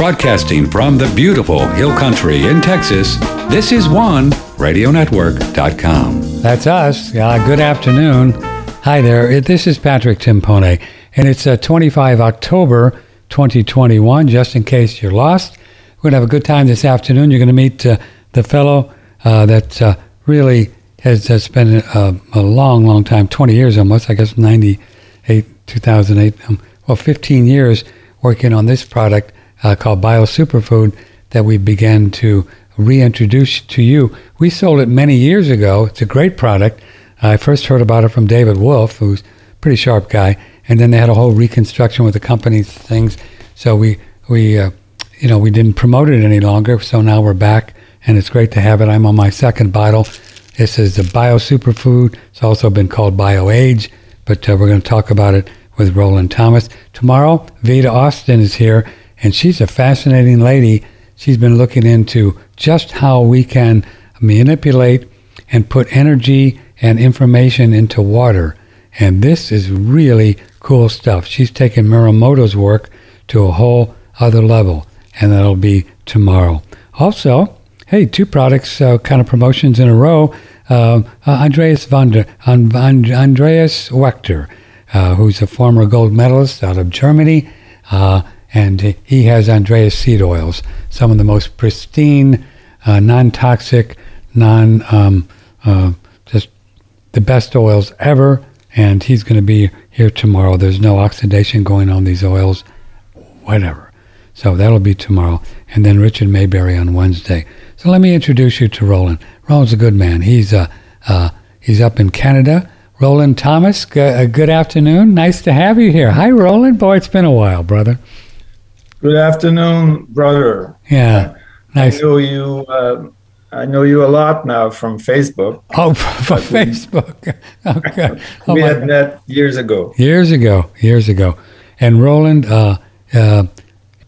Broadcasting from the beautiful Hill Country in Texas, this is OneRadioNetwork.com. That's us. Uh, good afternoon. Hi there. It, this is Patrick Timpone, and it's uh, 25 October 2021, just in case you're lost. We're going to have a good time this afternoon. You're going to meet uh, the fellow uh, that uh, really has, has spent a, a, long, long time 20 years almost, I guess 98, 2008, um, well, 15 years working on this product uh, called Bio Superfood that we began to reintroduce to you. We sold it many years ago. It's a great product. I first heard about it from David Wolfe, who's a pretty sharp guy, and then they had a whole reconstruction with the company things. So we we uh, you know we didn't promote it any longer. So now we're back, and it's great to have it. I'm on my second bottle. This is the Bio Superfood. It's also been called Bio Age, but uh, we're going to talk about it with Roland Thomas tomorrow. Veda Austin is here, and she's a fascinating lady. She's been looking into just how we can manipulate and put energy and information into water. And this is really cool stuff. She's taken Muramoto's work to a whole other level, and that'll be tomorrow. Also, hey, two products, uh, kind of promotions in a row. Uh, uh, Andreas Vander, Andreas Wecker, uh, who's a former gold medalist out of Germany, uh, and he has Andreas seed oils, some of the most pristine, uh, non-toxic, non um, just the best oils ever, and he's going to be here tomorrow. There's no oxidation going on these oils, whatever. So that'll be tomorrow. And then Richard Maybury on Wednesday. So let me introduce you to Roland. Roland's a good man. He's uh, uh, he's up in Canada. Roland Thomas, g- uh, good afternoon. Nice to have you here. Hi, Roland. Boy, it's been a while, brother. Good afternoon, brother. Yeah, nice. I know you. Uh, I know you a lot now from Facebook. Oh, from Facebook. okay. Oh, we had met years ago. Years ago. Years ago. And Roland, uh, uh,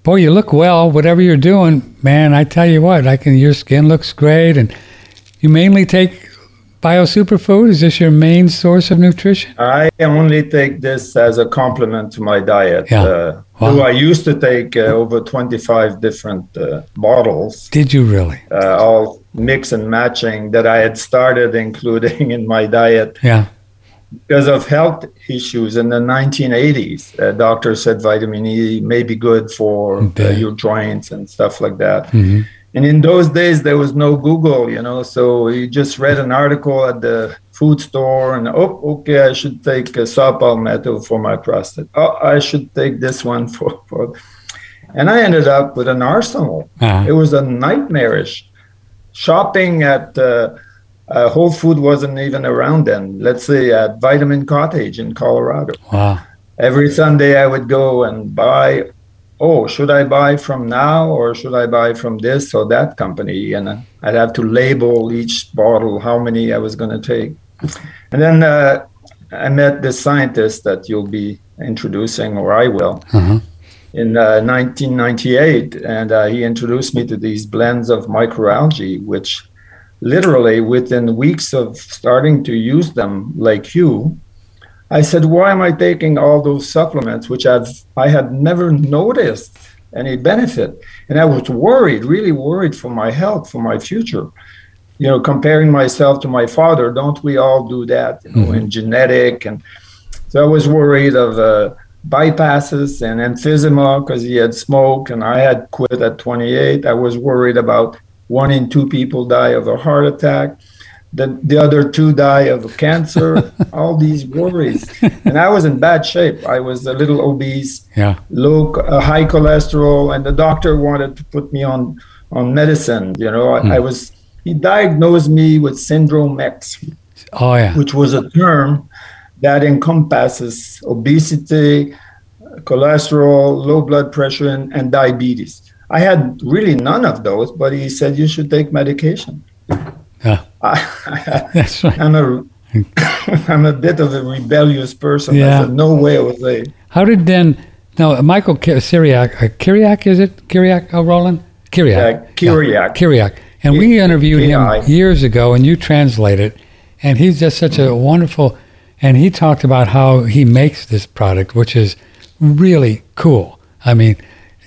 boy, you look well. Whatever you're doing, man, I tell you what, I can. Your skin looks great, and you mainly take bio superfood. Is this your main source of nutrition? I only take this as a complement to my diet. Yeah. Uh, wow. I used to take uh, over 25 different uh, bottles. Did you really? Uh, all mix and matching that I had started including in my diet. Yeah. Because of health issues in the 1980s, uh, doctors said vitamin E may be good for uh, your joints and stuff like that. Mm-hmm. And in those days, there was no Google, you know, so you just read an article at the food store and, oh, okay, I should take a saw palmetto for my prostate. Oh, I should take this one for, for. And I ended up with an arsenal. Uh-huh. It was a nightmarish shopping at uh, uh, Whole Food wasn't even around then. Let's say at Vitamin Cottage in Colorado. Wow. Every Sunday I would go and buy. Oh, should I buy from now or should I buy from this or that company? And I'd have to label each bottle how many I was going to take. And then uh, I met this scientist that you'll be introducing, or I will. Uh-huh in uh, 1998, and uh, he introduced me to these blends of microalgae, which literally within weeks of starting to use them, like you, I said, "Why am I taking all those supplements, which I've I had never noticed any benefit?" And I was worried, really worried for my health, for my future. You know, comparing myself to my father, don't we all do that? You know, Mhm. in genetic, and so I was worried of. Uh, bypasses and emphysema because he had smoked and I had quit at 28. I was worried about one in two people die of a heart attack. The, the other two die of cancer, all these worries. And I was in bad shape. I was a little obese, Yeah. low, uh, high cholesterol, and the doctor wanted to put me on, on medicine. You know, I, I was, he diagnosed me with syndrome X Oh yeah. which was a term that encompasses obesity, cholesterol, low blood pressure, and, and diabetes. I had really none of those, but he said you should take medication. Yeah. I, That's right. I'm a I'm a bit of a rebellious person. Yeah. Said no way, Jose. How did then? No, Michael Ki- Syriac. Uh, Kyriak is it? Kyriak? Oh, Roland. Kyriak. Uh, Kyriak. Kyriak. And we interviewed him years ago, and you translated. And he's just such a wonderful. And he talked about how he makes this product, which is really cool. I mean,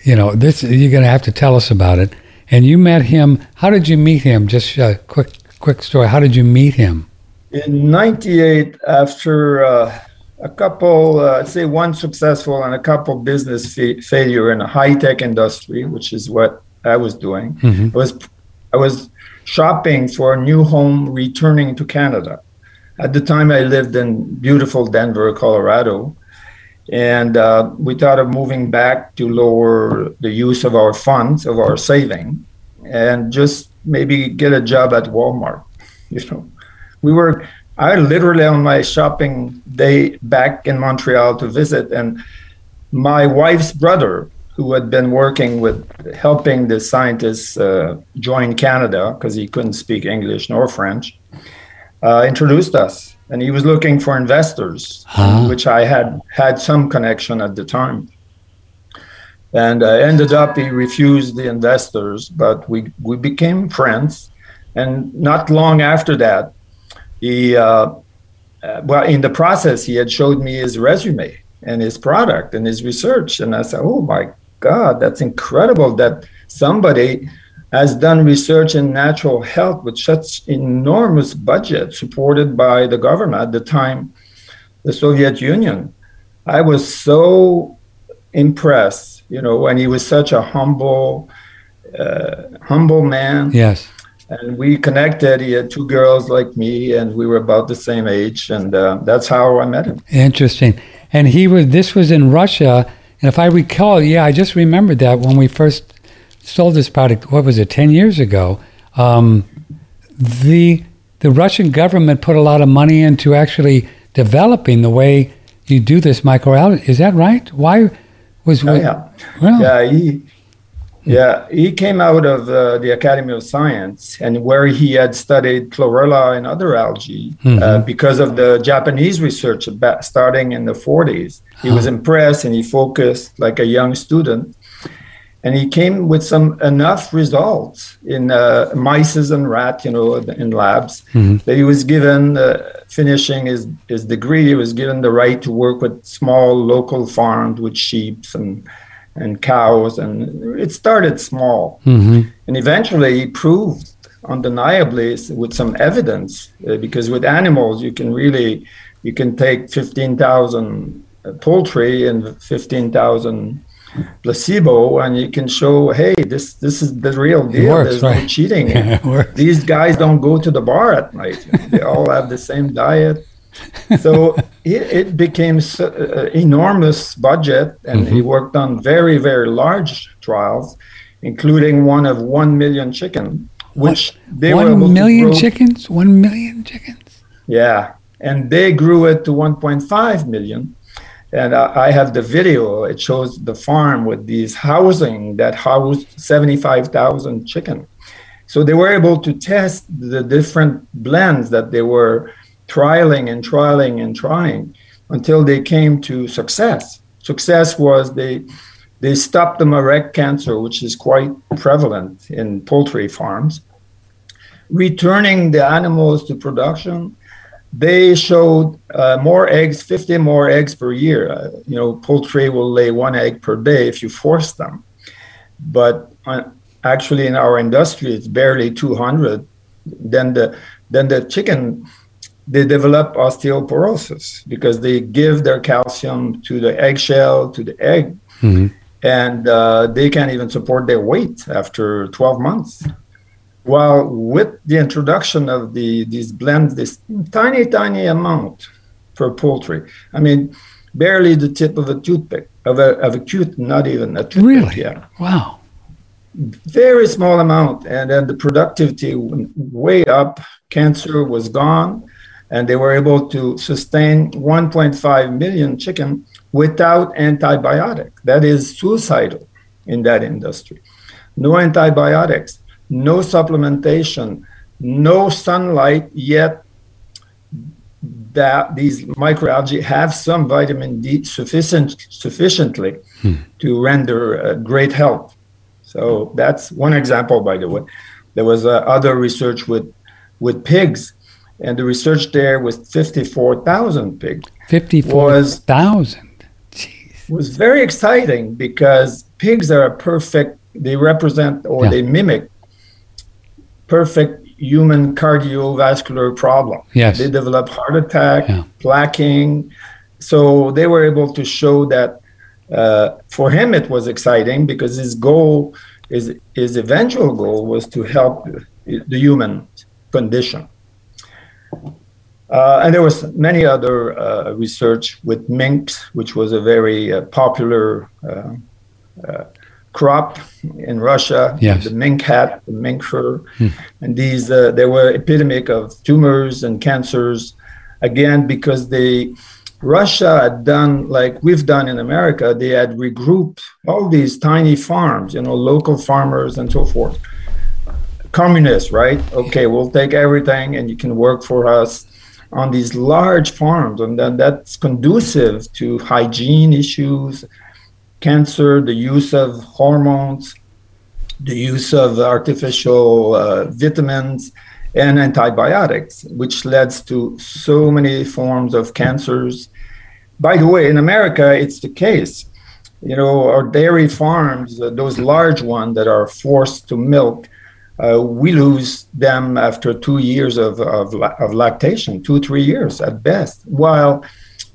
you know, this you're going to have to tell us about it. And you met him. How did you meet him? Just a quick, quick story. How did you meet him? In '98, after uh, a couple, uh, I'd say one successful and a couple business fa- failure in a high tech industry, which is what I was doing. Mhm. I was I was shopping for a new home, returning to Canada. At the time, I lived in beautiful Denver, Colorado, and uh, we thought of moving back to lower the use of our funds, of our saving, and just maybe get a job at Walmart. You know, we were I literally on my shopping day back in Montreal to visit, and my wife's brother, who had been working with helping the scientists uh, join Canada because he couldn't speak English nor French, uh, introduced us, and he was looking for investors, Ah. which I had had some connection at the time. And uh, ended up he refused the investors, but we we became friends, and not long after that, he uh, uh, well in the process he had showed me his resume and his product and his research. And i said oh my god that's incredible that somebody has done research in natural health with such enormous budget supported by the government at the time the soviet union. I was so impressed you know and he was such a humble uh, humble man Yes. and we connected. He had two girls like me, and we were about the same age, and uh, that's how I met him. Interesting. And he was. This was in Russia, and if I recall, yeah, I just remembered that when we first sold this product. What was it? Ten years ago. Um, the the Russian government put a lot of money into actually developing the way you do this microalgae. Is that right? Why was Oh, we- yeah, Well, yeah, he, yeah, he came out of uh, the Academy of Science, and where he had studied chlorella and other algae uh, Mhm. because of the Japanese research about starting in the 40s. He was impressed, and he focused like a young student. And he came with some enough results in uh, mice and rat, you know, in labs, Mhm. that he was given, uh, finishing his, his degree, he was given the right to work with small local farms with sheep and, and cows. And it started small. Mhm. And eventually he proved undeniably with some evidence, uh, because with animals, you can really, you can take 15,000 poultry and 15,000 placebo and you can show hey this this is the real deal works, there's no cheating Yeah, these guys don't go to the bar at night. They all have the same diet. So it, it became so, uh, enormous budget, and he worked on very, very large trials, including one of one million chicken, which they one to million chickens. One million chickens. yeah, and they grew it to 1.5 million. And I I have the video. It shows the farm with these housing that housed 75,000 chicken. So they were able to test the different blends that they were trialing and trialing and trying until they came to success. Success was they they stopped the marek cancer, which is quite prevalent in poultry farms, returning the animals to production they showed uh, more eggs, 50 more eggs per year. Uh, you know, poultry will lay one egg per day if you force them. But uh, actually, in our industry, it's barely 200. Then the then the chicken they develop osteoporosis because they give their calcium to the eggshell to the egg, Mhm. and uh, they can't even support their weight after 12 months. While with the introduction of the these blends, this tiny, tiny amount per poultry, I mean, barely the tip of a toothpick, of a, of a tooth, not even a toothpick. Really? Yeah. Wow. Very small amount. And then the productivity went way up, cancer was gone, and they were able to sustain 1.5 million chicken without antibiotic. That is suicidal in that industry. No antibiotics no supplementation, no sunlight, yet that these microalgae have some vitamin D sufficient sufficiently to render uh, great help. So that's one example, by the way. There was uh, other research with with pigs, and the research there was 54,000 pigs Fifty-four thousand. Jeez. was very exciting because pigs are a perfect. They represent or Yeah. they mimic perfect human cardiovascular problem. Yes. They develop heart attack, Yeah. plaquing. So they were able to show that uh, for him it was exciting because his goal, his, his eventual goal was to help the human condition. Uh, and there was many other uh, research with minks, which was a very uh, popular uh, uh, crop in Russia. Yes. The mink hat, the mink fur, and these uh, there were epidemic of tumors and cancers. Again, because they Russia had done like we've done in America, they had regrouped all these tiny farms, you know, local farmers and so forth. Communists, right? Okay, we'll take everything and you can work for us on these large farms, and then that's conducive to hygiene issues, cancer, the use of hormones, the use of artificial uh, vitamins and antibiotics, which leads to so many forms of cancers. By the way, in America, it's the case. You know, our dairy farms, uh, those large ones that are forced to milk, uh, we lose them after two years of, of, of lactation, two, three years at best. While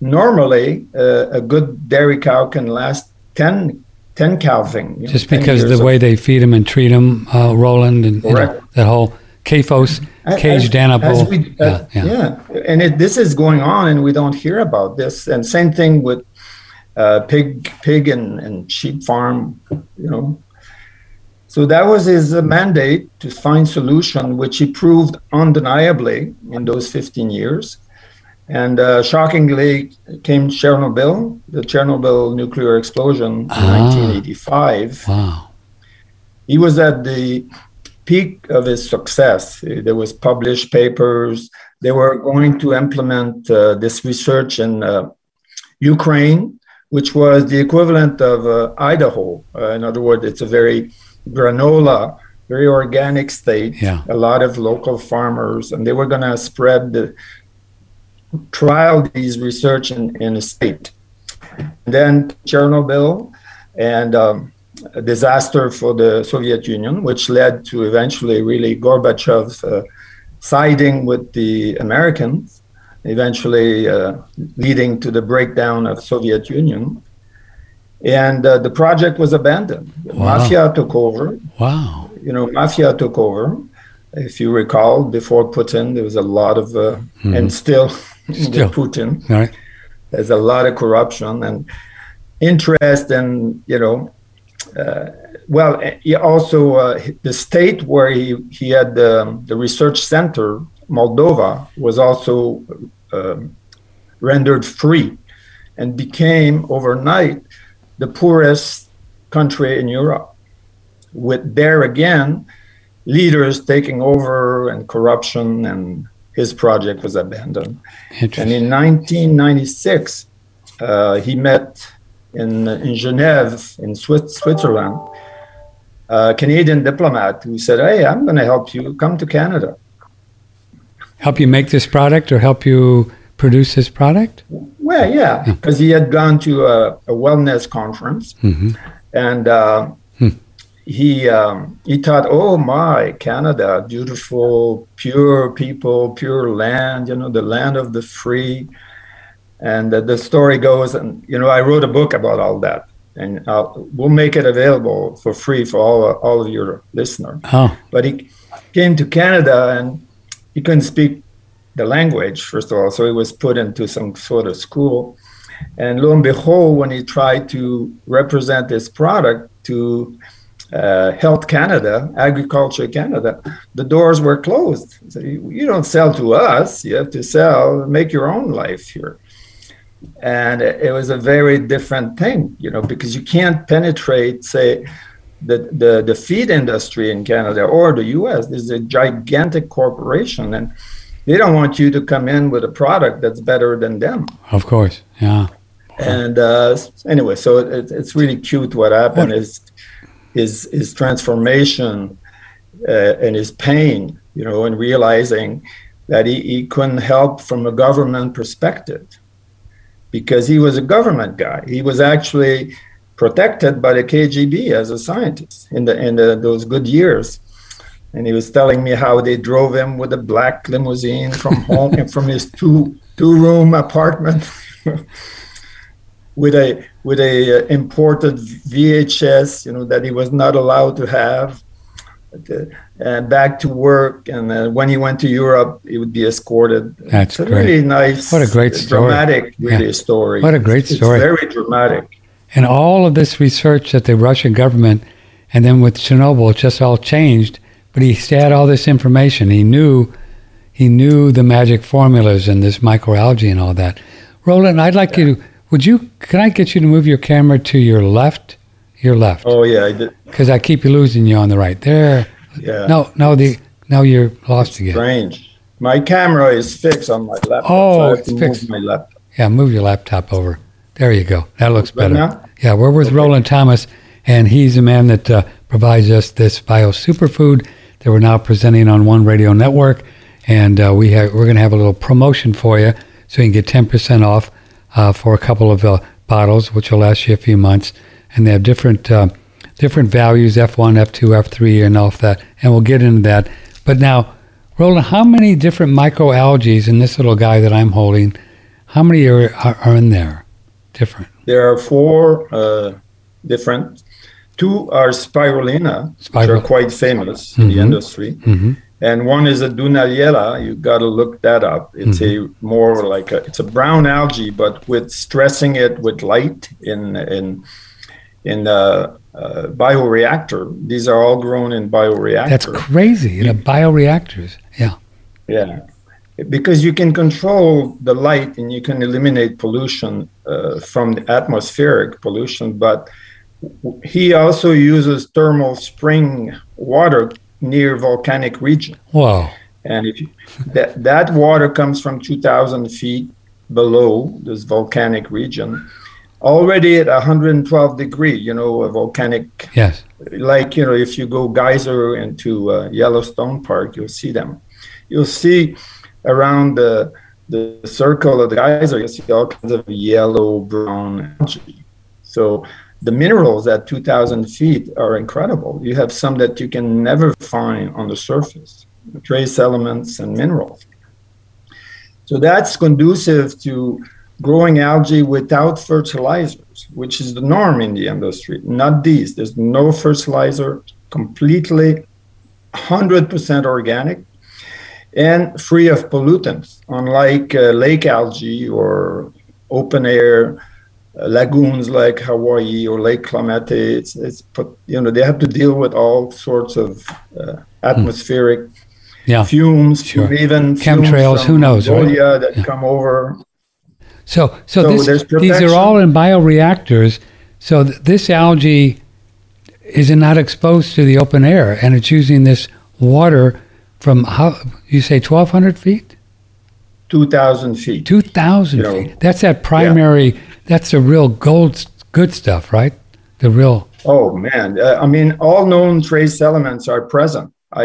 normally uh, a good dairy cow can last 10, 10 calving. know, Just 10 because the way they feed them and treat them, uh, Roland, and you know, that whole CAFOS, caged animal. we- yeah, uh, yeah. yeah. and it, this is going on, and we don't hear about this. And same thing with uh, pig, pig and, and sheep farm. You know, so that was his uh, mandate to find solution, which he proved undeniably in those 15 years. And uh, shockingly, came Chernobyl, the Chernobyl nuclear explosion in Ah. 1985 Wow. he was at the peak of his success. There was published papers. They were going to implement uh, this research in uh, Ukraine, which was the equivalent of uh, Idaho. Uh, in other words, it's a very granola, very organic state. Yeah. A lot of local farmers, and they were going to spread the trial these research in, in the state. Then Chernobyl, and um, a disaster for the Soviet Union, which led to eventually really Gorbachev uh, siding with the Americans, eventually uh, leading to the breakdown of Soviet Union. And uh, the project was abandoned. Wow. Mafia took over. Wow. You know, mafia took over. If you recall, before Putin, there was a lot of, uh, and still, Still. with Putin, right. there's a lot of corruption and interest and you know uh, well he also uh, the state where he, he had the, the research center moldova was also um, rendered free and became overnight the poorest country in europe with there again leaders taking over and corruption and his project was abandoned. And in 1996, uh, he met in, in Geneva, in Switzerland, a Canadian diplomat who said, Hey, I'm going to help you come to Canada. help you make this product or help you produce this product? Well, yeah, because he had gone to a, a wellness conference. Hmm and uh, he um, he thought, oh my, Canada, beautiful, pure people, pure land, you know, the land of the free. And uh, the story goes, and you know, I wrote a book about all that, and uh, we'll make it available for free for all all of your listeners. Oh, But he came to Canada and he couldn't speak the language, first of all, so he was put into some sort of school. And lo and behold, when he tried to represent this product to uh, Health Canada, Agriculture Canada, the doors were closed. So you, you don't sell to us, you have to sell, make your own life here. And it was a very different thing, you know, because you can't penetrate, say, the, the, the feed industry in Canada or the US. This is a gigantic corporation, and they don't want you to come in with a product that's better than them. of course. Yeah. And uh, anyway, so it, it's really cute what happened is his his transformation uh, and his pain, you know, and realizing that he, he couldn't help from a government perspective because he was a government guy. He was actually protected by the KGB as a scientist in the in the, those good years. And he was telling me how they drove him with a black limousine from home from his two two room apartment with a with a uh, imported VHS, you know, that he was not allowed to have. And uh, back to work, and uh, when he went to Europe, he would be escorted. That's it's great. really nice. What a great story. Dramatic, really Yeah. story. What a great It's story. very dramatic. And all of this research that the Russian government, and then with Chernobyl, it just all changed. But he had all this information. He knew, he knew the magic formulas and this microalgae and all that. Roland, I'd like you. to Would you? Can I get you to move your camera to your left? Your left, Oh yeah, I did. because I keep losing you on the right. There. Yeah. No, no. The now you're lost again. Strange. My camera is fixed on my laptop. Oh, so it's fixed. My laptop. Yeah, move your laptop over. There you go. That looks better. now? Yeah, we're with Okay. Roland Thomas, and he's the man that uh, provides us this bio superfood that we're now presenting on One Radio Network. And uh, we have, we're going to have a little promotion for you, so you can get 10% off uh, for a couple of uh, bottles, which will last you a few months. And they have different uh, different values: F1, F2, F3, and all of that. And we'll get into that. But now, Roland, how many different microalgae in this little guy that I'm holding? How many are, are, are in there? Different. There are four uh, different. Two are spirulina, which are quite famous in Mhm. the industry, hmm and one is a Dunaliella. You got to look that up. It's a more like a it's a brown algae, but with stressing it with light in in in the uh, bioreactor. These are all grown in bioreactor. That's crazy. In a bioreactors. Yeah. Yeah, because you can control the light and you can eliminate pollution uh, from the atmospheric pollution, but he also uses thermal spring water near volcanic region. Wow. And if you, that that water comes from 2,000 feet below this volcanic region, already at 112 degree, you know, a volcanic Yes. like you know if you go geyser into uh, yellowstone park you'll see them you'll see around the the circle of the geyser you'll see all kinds of yellow brown algae so the minerals at 2000 feet are incredible you have some that you can never find on the surface trace elements and minerals so that's conducive to growing algae without fertilizers, which is the norm in the industry. Not these. There's no fertilizer, completely 100% organic and free of pollutants, unlike uh, lake algae or open air lagoons like Hawaii or Lake Clemente. It's, it's put, you know they have to deal with all sorts of uh, atmospheric Yeah. fumes, Sure. even Chemtrails, fumes who knows, right? That Yeah. come over So, so, So this, these are all in bioreactors. So th- this algae is not exposed to the open air, and it's using this water from how you say 1,200 feet, 2,000 feet. 2,000 You know, feet. That's that primary. That's the real gold, good stuff, right? The real. Oh man, uh, I mean, all known trace elements are present. I,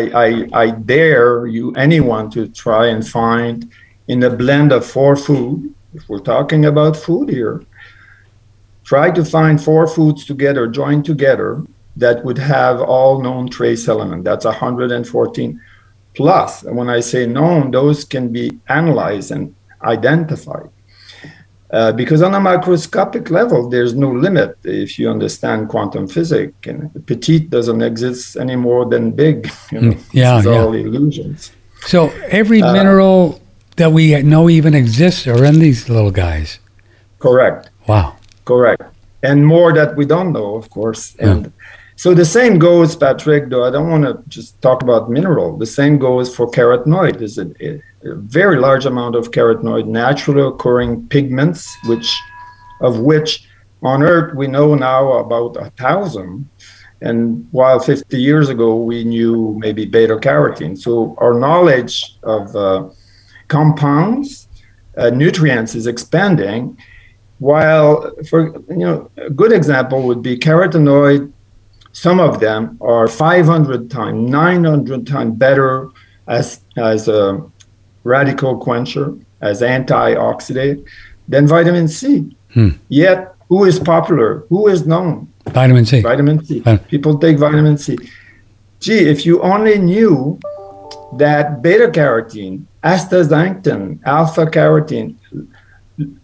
I, I dare you, anyone, to try and find in a blend of four food. If we're talking about food here, try to find four foods together, joined together, that would have all known trace element. That's 114 plus. And when I say known, those can be analyzed and identified. Uh, because on a microscopic level, there's no limit if you understand quantum physics. And petite doesn't exist any more than big. You know, Mm, yeah, it's yeah. all illusions. So every Uh, mineral that we know even exists are in these little guys. Correct. Wow. Correct. And more that we don't know, of course. And so the same goes, Patrick, though I don't want to just talk about mineral. The same goes for carotenoid. There's a, a very large amount of carotenoid, naturally occurring pigments, which of which on Earth we know now about a thousand. And while 50 years ago we knew maybe beta carotene. So our knowledge of uh, compounds, uh, nutrients is expanding while for you know a good example would be carotenoid some of them are 500 times 900 times better as as a radical quencher as antioxidant than vitamin c Hmm. yet who is popular who is known Vitamin C. Vitamin C. People take vitamin C. Gee, if you only knew that beta carotene, astaxanthin, alpha carotene,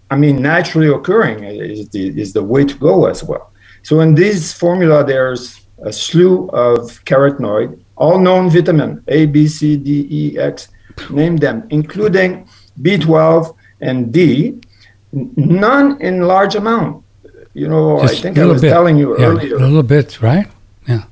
I mean, naturally occurring is the, is the way to go as well. So in this formula, there's a slew of carotenoid, all known vitamin A, B, C, D, E, X, name them, including B12 and D, none in large amount. You know, Just I think a I was bit. telling you yeah, earlier. little bit, right? Yeah.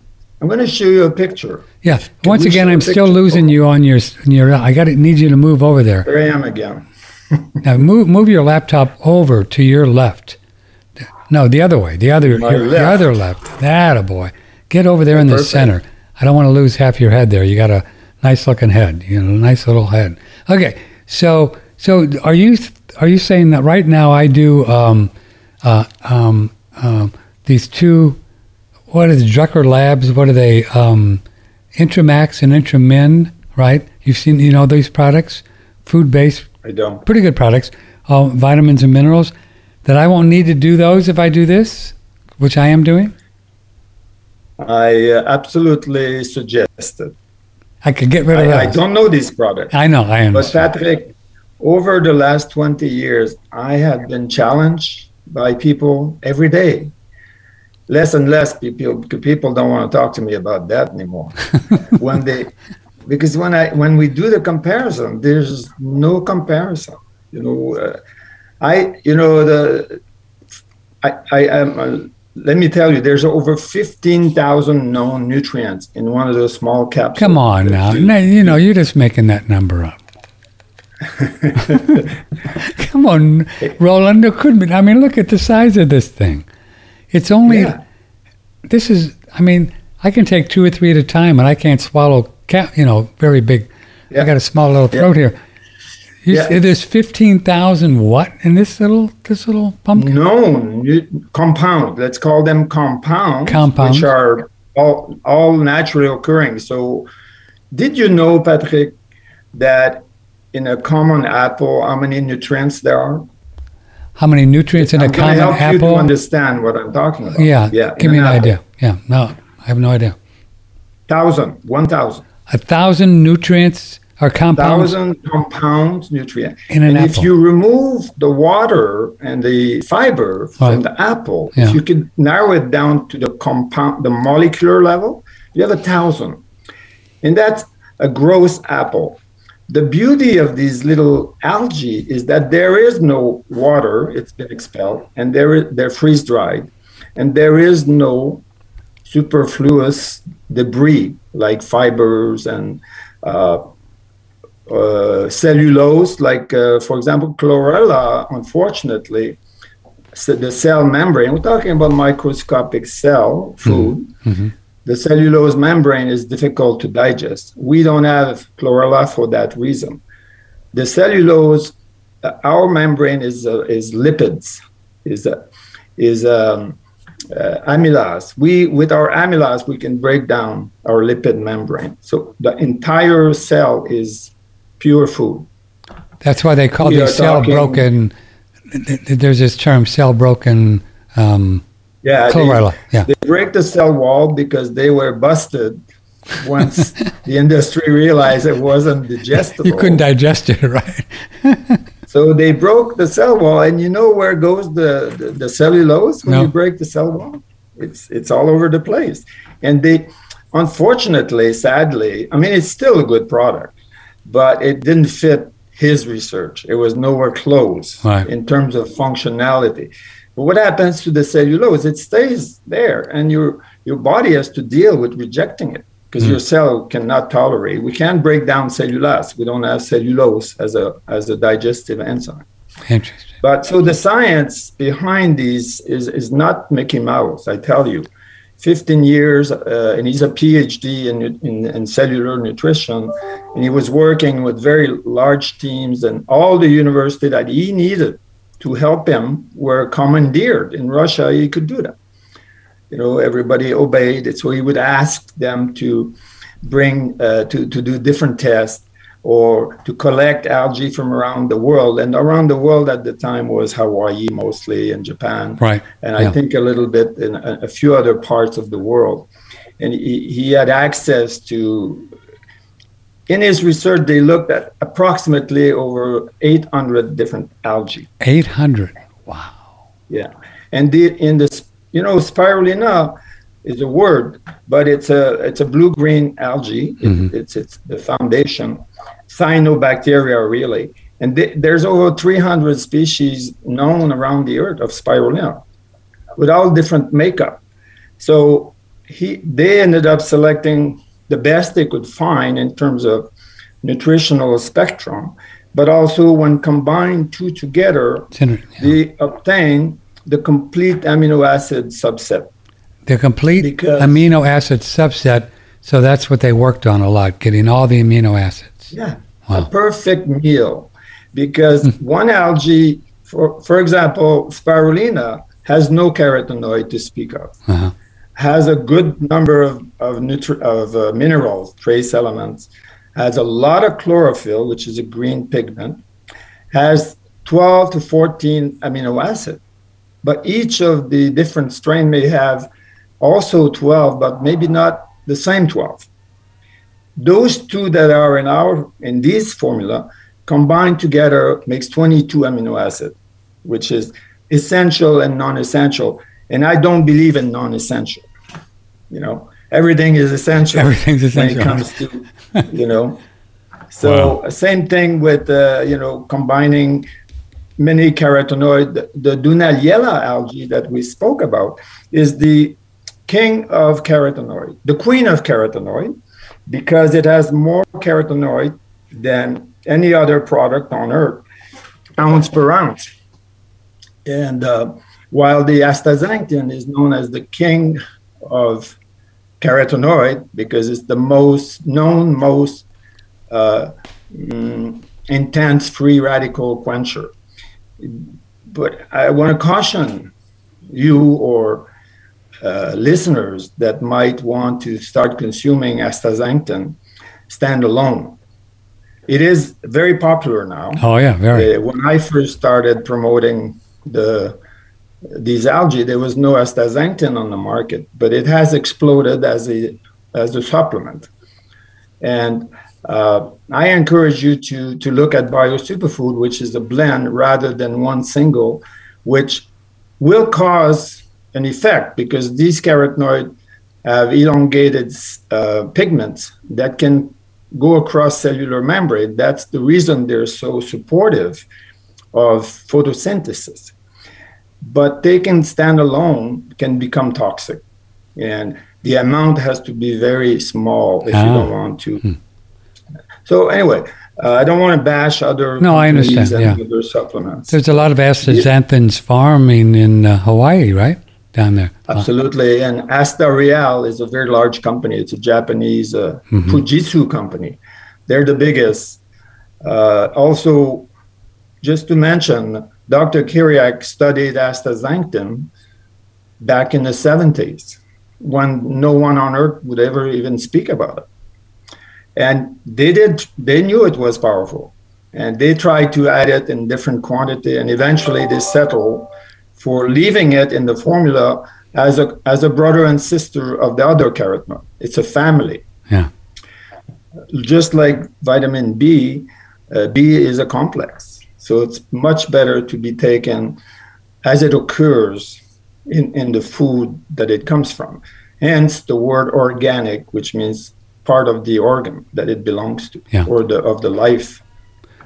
I'm going to show you a picture. Yeah. Once again, a I'm still losing you on your on your. I got to need you to move over there. There I am again. Now move move your laptop over to your left. No, the other way. The other My your, your left. other left. That a boy. Get over there in the Perfect. center. I don't want to lose half your head there. You got a nice looking head. You know, a nice little head. Okay. So so are you are you saying that right now I do um, uh, um, um, these two what is Drucker Labs? What are they? Um, Intramax and Intramin, right? You've seen you know these products, food based I don't. pretty good products, uh, vitamins and minerals, that I won't need to do those if I do this, which I am doing. I uh, absolutely suggested. I could get rid of I, I don't know these products. I know, I am. But Patrick, over the last 20 years, I have been challenged by people every day. Less and less people people don't want to talk to me about that anymore. when they because when I when we do the comparison, there's no comparison. You know, uh, I you know the I I am. Let me tell you, there's over 15,000 known nutrients in one of those small capsules. Come on that now. you- No, you know, you're just making that number up. Come on, Roland. It couldn't be. I mean, look at the size of this thing. It's only. Yeah. This is. I mean, I can take two or three at a time, and I can't swallow. Ca- you know, very big. I got a small little Yeah. throat here. Yeah. there's fifteen thousand what in this little this little pumpkin? nu- compound. Let's call them compounds, Compounds. which are all, all naturally occurring. So, did you know, Patrick, that in a common apple, how many nutrients there are? How many nutrients in I'm a common help you to understand what I'm talking about. Yeah, yeah. give me an apple. idea. Yeah, no, I have no idea. Thousand, one thousand, A thousand nutrients or compounds thousand compounds nutrient. in an and apple. if you remove the water and the fiber from the apple, Yeah. if you can narrow it down to the compound, the molecular level, you have a thousand, and that's a gross apple. The beauty of these little algae is that there is no water; it's been expelled, and there is, they're freeze dried, and there is no superfluous debris like fibers and uh, cellulose, like uh, for example, chlorella, unfortunately, so the cell membrane, we're talking about microscopic cell food. Mhm. The cellulose membrane is difficult to digest. We don't have chlorella for that reason. The cellulose, uh, our membrane is uh, is lipids, is uh, is um, uh, amylase. We with our amylase we can break down our lipid membrane. So the entire cell is pure food. That's why they call We these cell talking- broken. th- th- There's this term, cell broken um, Yeah, they- Yeah, They break the cell wall because they were busted once the industry realized it wasn't digestible. you couldn't digest it, right? So they broke the cell wall, and you know where goes the, the, the cellulose when No. you break the cell wall? It's it's all over the place. And they, unfortunately, sadly, I mean, it's still a good product, but it didn't fit his research. It was nowhere close Right. in terms of functionality. But what happens to the cellulose? It stays there, and your your body has to deal with rejecting it because hmm. your cell cannot tolerate. We can't break down cellulose. We don't have cellulose as a as a digestive enzyme. Interesting. But so the science behind these is is not Mickey Mouse. I tell you, 15 years, uh, and he's a PhD in, in in cellular nutrition, and he was working with very large teams, and all the university that he needed to help him were commandeered. In Russia, he could do that. You know, everybody obeyed. So he would ask them to bring uh, to to do different tests or to collect algae from around the world. And around the world at the time was Hawaii mostly and Japan. Right. And I think a little bit in a, a, few other parts of the world. And he, he had access to, in his research, they looked at approximately over 800 different algae. 800. Wow. Yeah. And the, in this, you know, spirulina is a word, but it's a it's a blue green algae. Mm-hmm. it's it's the foundation, cyanobacteria really, and th- there's over 300 species known around the earth of spirulina, with all different makeup. So he they ended up selecting the best they could find in terms of nutritional spectrum, but also when combined two together, yeah. they obtain the complete amino acid subset the complete because, amino acid subset. So that's what they worked on a lot, getting all the amino acids. Yeah, wow. a perfect meal. Because hmm. one algae, for, for example, spirulina, has no carotenoid to speak of. Uh-huh. Has a good number of of, nutri- of uh, minerals, trace elements. Has a lot of chlorophyll, which is a green pigment. Has 12 to 14 amino acids. But each of the different strain may have also 12, but maybe not the same 12. Those two that are in our in this formula combined together makes 22 amino acid, which is essential and non-essential. And I don't believe in non-essential. You know, everything is essential. Everything's essential when it comes to, you know. So wow. same thing with uh, you know combining many carotenoid. The Dunaliella algae that we spoke about is the king of carotenoid, the queen of carotenoid, because it has more carotenoid than any other product on earth, ounce per ounce. And uh, while the astaxanthin is known as the king of carotenoid because it's the most known, most uh, mm, intense free radical quencher. But I want to caution you or uh, listeners that might want to start consuming astaxanthin standalone. It is very popular now. Oh yeah, very. Uh, when I first started promoting the these algae, there was no astaxanthin on the market, but it has exploded as a as a supplement. And uh, I encourage you to to look at Bio Superfood, which is a blend rather than one single, which will cause an effect because these carotenoids have elongated uh, pigments that can go across cellular membrane. That's the reason they're so supportive of photosynthesis. But they can stand alone, can become toxic. And the amount has to be very small if ah. you don't want to. Hmm. So anyway, uh, I don't want to bash other no, I understand. yeah. other supplements. There's a lot of astaxanthins farming in uh, Hawaii, right? Down there. Absolutely. And AstaReal is a very large company. It's a Japanese uh, mm-hmm. Fujitsu company. They're the biggest. Uh, also, just to mention, Dr. Kiriak studied astaxanthin back in the 70s when no one on earth would ever even speak about it. And they did, they knew it was powerful. And they tried to add it in different quantity, and eventually they settled for leaving it in the formula as a as a brother and sister of the other carotenoid. It's a family. Yeah. Just like vitamin B, uh, B is a complex, so it's much better to be taken as it occurs in, in the food that it comes from. Hence the word organic, which means part of the organ that it belongs to, yeah. or the of the life.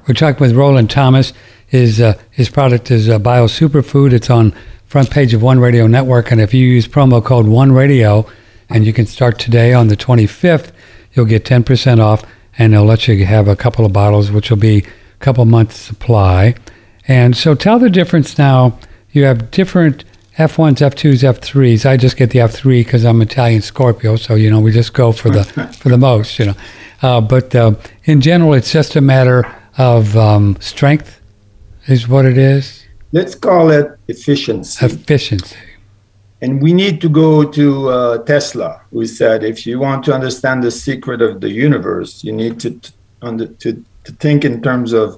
We're talking with Roland Thomas. His uh, his product is uh, Bio Superfood. It's on front page of One Radio Network, and if you use promo code One Radio, and you can start today on the 25th, you'll get 10% off, and they'll let you have a couple of bottles, which will be a couple months supply. And so, tell the difference now. You have different F1s, F2s, F3s. I just get the F3 because I'm Italian Scorpio, so you know we just go for the for the most, you know. Uh, but uh, in general, it's just a matter of um, strength is what it is? Let's call it efficiency. Efficiency. And we need to go to uh, Tesla, who said if you want to understand the secret of the universe, you need to t- the, to, to think in terms of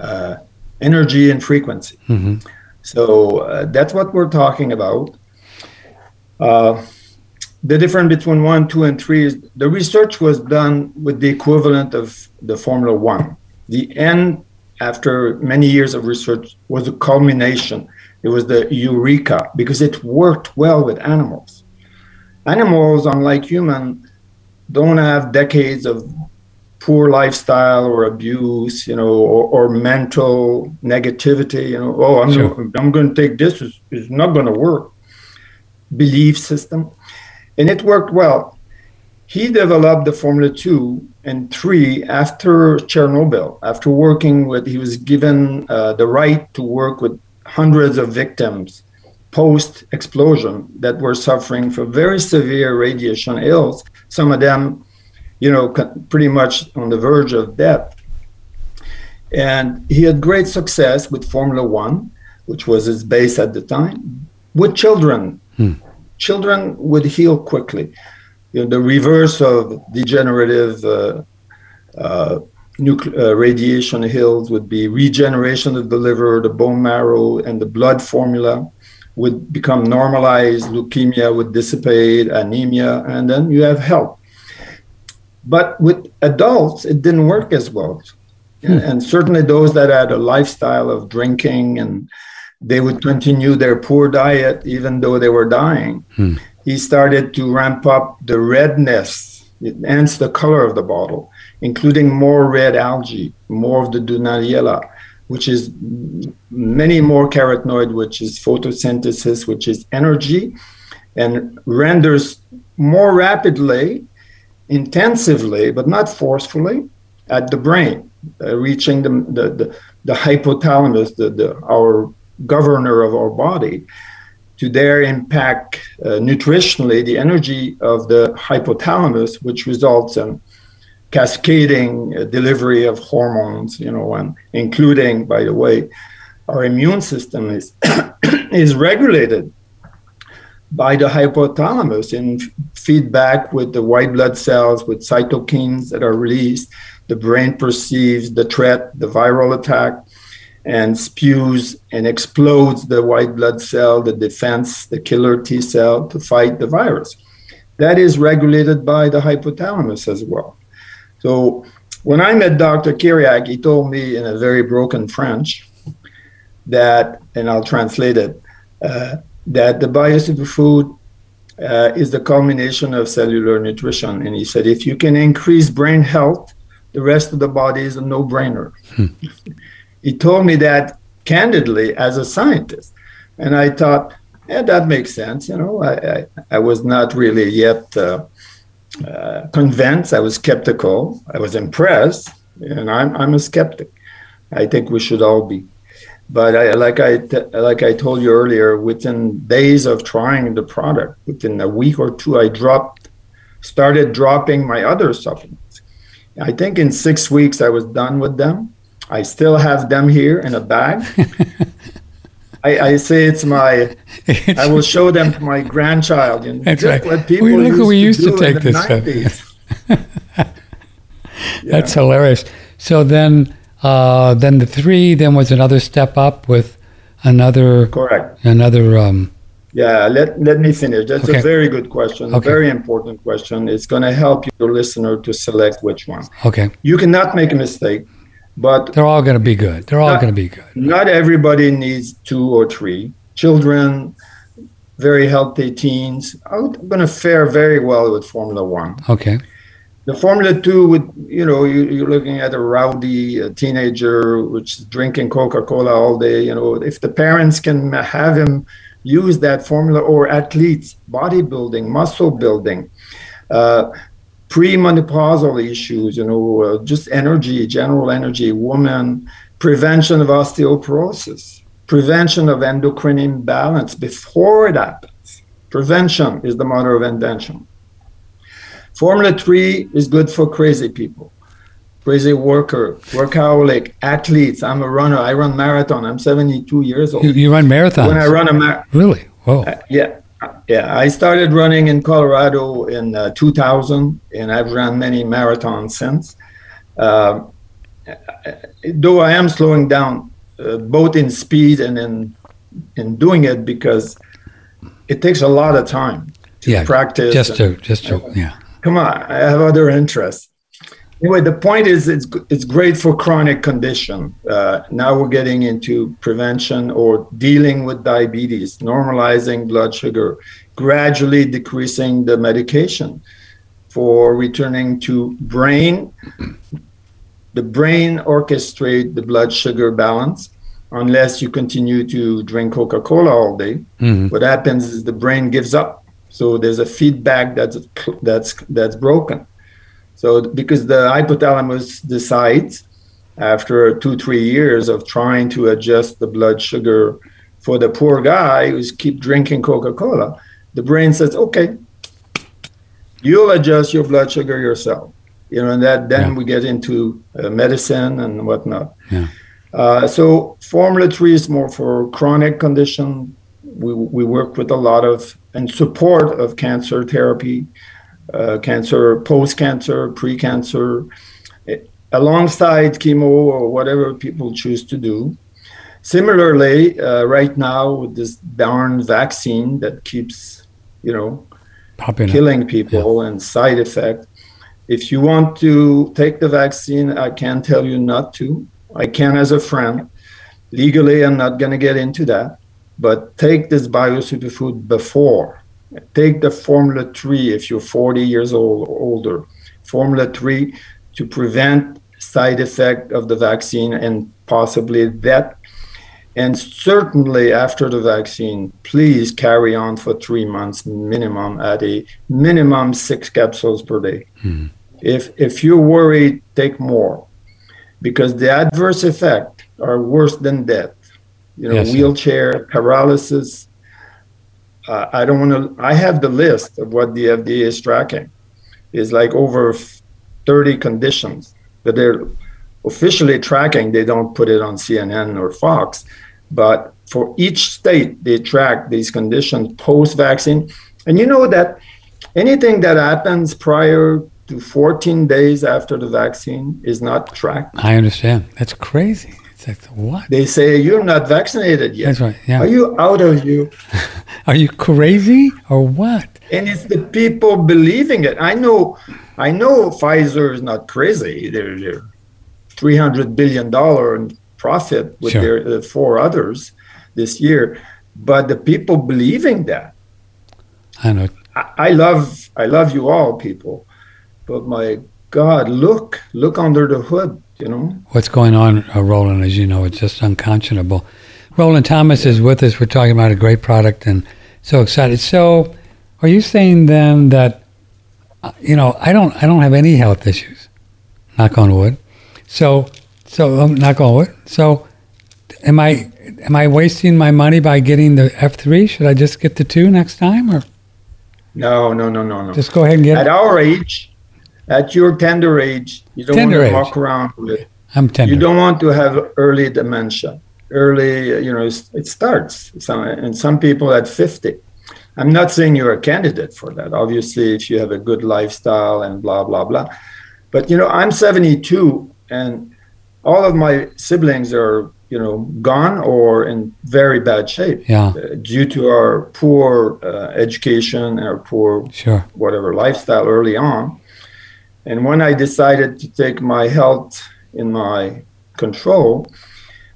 uh, energy and frequency. hmm So uh, that's what we're talking about. Uh, the difference between one, two, and three is the research was done with the equivalent of the Formula One. The end, after many years of research, was a culmination. It was the eureka because it worked well with animals. Animals, unlike human, don't have decades of poor lifestyle or abuse, you know, or, or mental negativity. You know, oh, I'm Sure. I'm going to take this. It's, it's not going to work. Belief system, and it worked well. He developed the Formula Two and Three after Chernobyl. After working with, he was given uh, the right to work with hundreds of victims post explosion that were suffering from very severe radiation ills. Some of them you know, pretty much on the verge of death. And he had great success with Formula One, which was his base at the time, with children. Hmm. Children would heal quickly. You know, the reverse of degenerative uh, uh, nucle- uh, radiation hills would be regeneration of the liver, the bone marrow, and the blood formula would become normalized. Leukemia would dissipate, anemia, and then you have health. But with adults, it didn't work as well. And, and certainly those that had a lifestyle of drinking and they would continue their poor diet even though they were dying. Hmm. He started to ramp up the redness, hence the color of the bottle, including more red algae, more of the Dunaliella, which is many more carotenoid, which is photosynthesis, which is energy, and renders more rapidly intensively, but not forcefully, at the brain, uh, reaching the, the, the, the hypothalamus, the, the, our governor of our body, to there impact uh, nutritionally the energy of the hypothalamus, which results in cascading uh, delivery of hormones, you know, and including, by the way, our immune system is is regulated by the hypothalamus in f- feedback with the white blood cells with cytokines that are released the brain perceives the threat the viral attack and spews and explodes the white blood cell the defense the killer t cell to fight the virus that is regulated by the hypothalamus as well so when i met dr kiriak he told me in a very broken french that and i'll translate it uh, that the biosuperfood uh, is the culmination of cellular nutrition. And he said, if you can increase brain health, the rest of the body is a no brainer. He told me that candidly as a scientist. And I thought, yeah, that makes sense. You know, I, I, I was not really yet uh, uh, convinced. I was skeptical. I was impressed. And I'm, I'm a skeptic. I think we should all be but I, like I like I told you earlier, within days of trying the product, within a week or two, I dropped, started dropping my other supplements. I think in six weeks I was done with them. I still have them here in a bag. I, I say it's my. I will show them to my grandchild. Know, That's right. What people We- look who we used to do take this stuff. 90s. That's hilarious. So then, uh, then the three then was another step up with another Correct. another. Um, Yeah, let, let me finish. That's Okay. a very good question, a very important question. It's going to help your listener to select which one. okay, You cannot make a mistake, but they're all going to be good. They're all going to be good. not everybody needs two or three. Children, very healthy teens are going to fare very well with Formula One. Okay. The Formula Two would, you know, you, you're looking at a rowdy uh, teenager which is drinking Coca Cola all day. You know, if the parents can have him use that formula, or athletes, bodybuilding, muscle building, uh, premenopausal issues, you know, uh, just energy, general energy, woman, prevention of osteoporosis, prevention of endocrine imbalance before it happens. Prevention is the mother of invention. Formula three is good for crazy people, crazy worker, workaholic, athletes. I'm a runner. I run marathon. I'm 72 years old. You, you run marathons. When I run a marathon. really? Whoa. uh, yeah, yeah. I started running in Colorado in uh, 2000, and I've run many marathons since. Uh, though I am slowing down, uh, both in speed and in in doing it, because it takes a lot of time to yeah, practice. Just to, just to, yeah. Come on, I have other interests. Anyway, the point is, it's it's great for chronic condition. Uh, now we're getting into prevention or dealing with diabetes, normalizing blood sugar, gradually decreasing the medication for returning to brain. The brain orchestrate the blood sugar balance unless you continue to drink Coca-Cola all day. Mm-hmm. What happens is the brain gives up. So there's a feedback that's that's that's broken. So because the hypothalamus decides after two, three years of trying to adjust the blood sugar for the poor guy who's keep drinking Coca-Cola, the brain says, okay, you'll adjust your blood sugar yourself. You know, and that then yeah. we get into uh, medicine and whatnot. Yeah. Uh, so Formula 3 is more for chronic condition. We, we work with a lot of and support of cancer therapy uh, cancer, post cancer, pre cancer, eh, alongside chemo or whatever people choose to do. Similarly, uh, right now with this darn vaccine that keeps, you know, Popping killing up. people yeah. and side effect. If you want to take the vaccine, I can't tell you not to. I can as a friend. Legally, I'm not going to get into that. But take this biosuperfood before Take the Formula 3 if you're 40 years old or older. Formula 3 to prevent side effect of the vaccine and possibly death. And certainly after the vaccine, please carry on for three months minimum at a minimum six capsules per day. Hmm. If if you're worried, take more, because the adverse effects are worse than death. You know, yes, wheelchair, paralysis, uh, I don't want to. I have the list of what the FDA is tracking. It's like over 30 conditions that they're officially tracking. They don't put it on CNN or Fox, but for each state, they track these conditions post vaccine. And you know that anything that happens prior to 14 days after the vaccine is not tracked. I understand. That's crazy. It's like, what? They say, You're not vaccinated yet. That's right. Yeah. Are you out of you? Are you crazy or what? And it's the people believing it. I know I know Pfizer is not crazy. They're, they're $300 billion in profit with sure. their uh, four others this year. But the people believing that. I know. I, I love I love you all people. But my God, look, look under the hood you know. What's going on, uh, Roland, as you know, it's just unconscionable. Roland Thomas is with us. We're talking about a great product and so excited. So, are you saying then that, uh, you know, I don't, I don't have any health issues, knock on wood. So, so um, knock on wood. So, am I, am I wasting my money by getting the F three? Should I just get the two next time, or? No, no, no, no, no. Just go ahead and get. It. At our age, at your tender age, you don't tender want to age. walk around with. I'm tender. You don't want to have early dementia. Early, you know, it starts. Some, and some people at 50. I'm not saying you're a candidate for that. Obviously, if you have a good lifestyle and blah blah blah. But you know, I'm 72, and all of my siblings are you know gone or in very bad shape yeah. uh, due to our poor uh, education or poor sure. whatever lifestyle early on and when I decided to take my health in my control,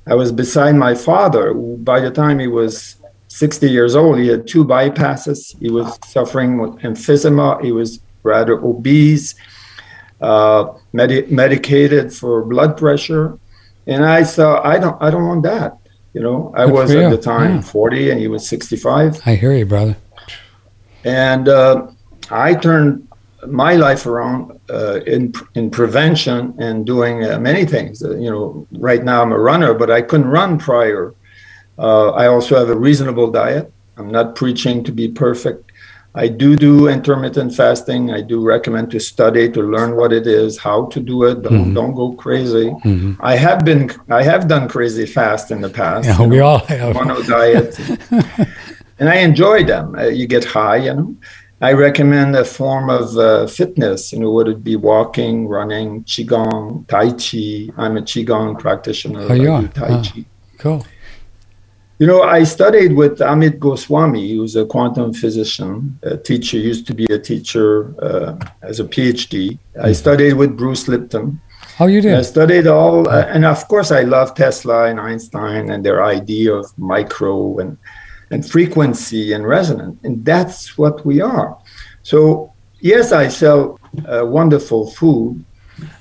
I was beside my father. by the time he was 60 years old, he had two bypasses. He was suffering with emphysema. He was rather obese, uh, med- medicated for blood pressure. And I thought, I don't, I don't want that. You know, I Good was at the time yeah. 40 and he was 65. I hear you, brother. And uh, I turned my life around uh, in in prevention and doing uh, many things. Uh, you know, right now I'm a runner, but I couldn't run prior. Uh, I also have a reasonable diet. I'm not preaching to be perfect. I do do intermittent fasting. I do recommend to study to learn what it is, how to do it. Don't mm-hmm. don't go crazy. Mm-hmm. I have been I have done crazy fast in the past. Yeah, we know, all have. Mono diet, and I enjoy them. Uh, you get high, you know I recommend a form of uh, fitness, you know, would it be walking, running, Qigong, Tai Chi. I'm a Qigong practitioner. Oh, you I are? Tai. Chi. Cool. You know, I studied with Amit Goswami, who's a quantum physician, a teacher, used to be a teacher uh, as a PhD. I studied with Bruce Lipton. Oh, you doing? I studied all, uh, and of course, I love Tesla and Einstein and their idea of micro and, and frequency and resonance. And that's what we are. So, yes, I sell uh, wonderful food,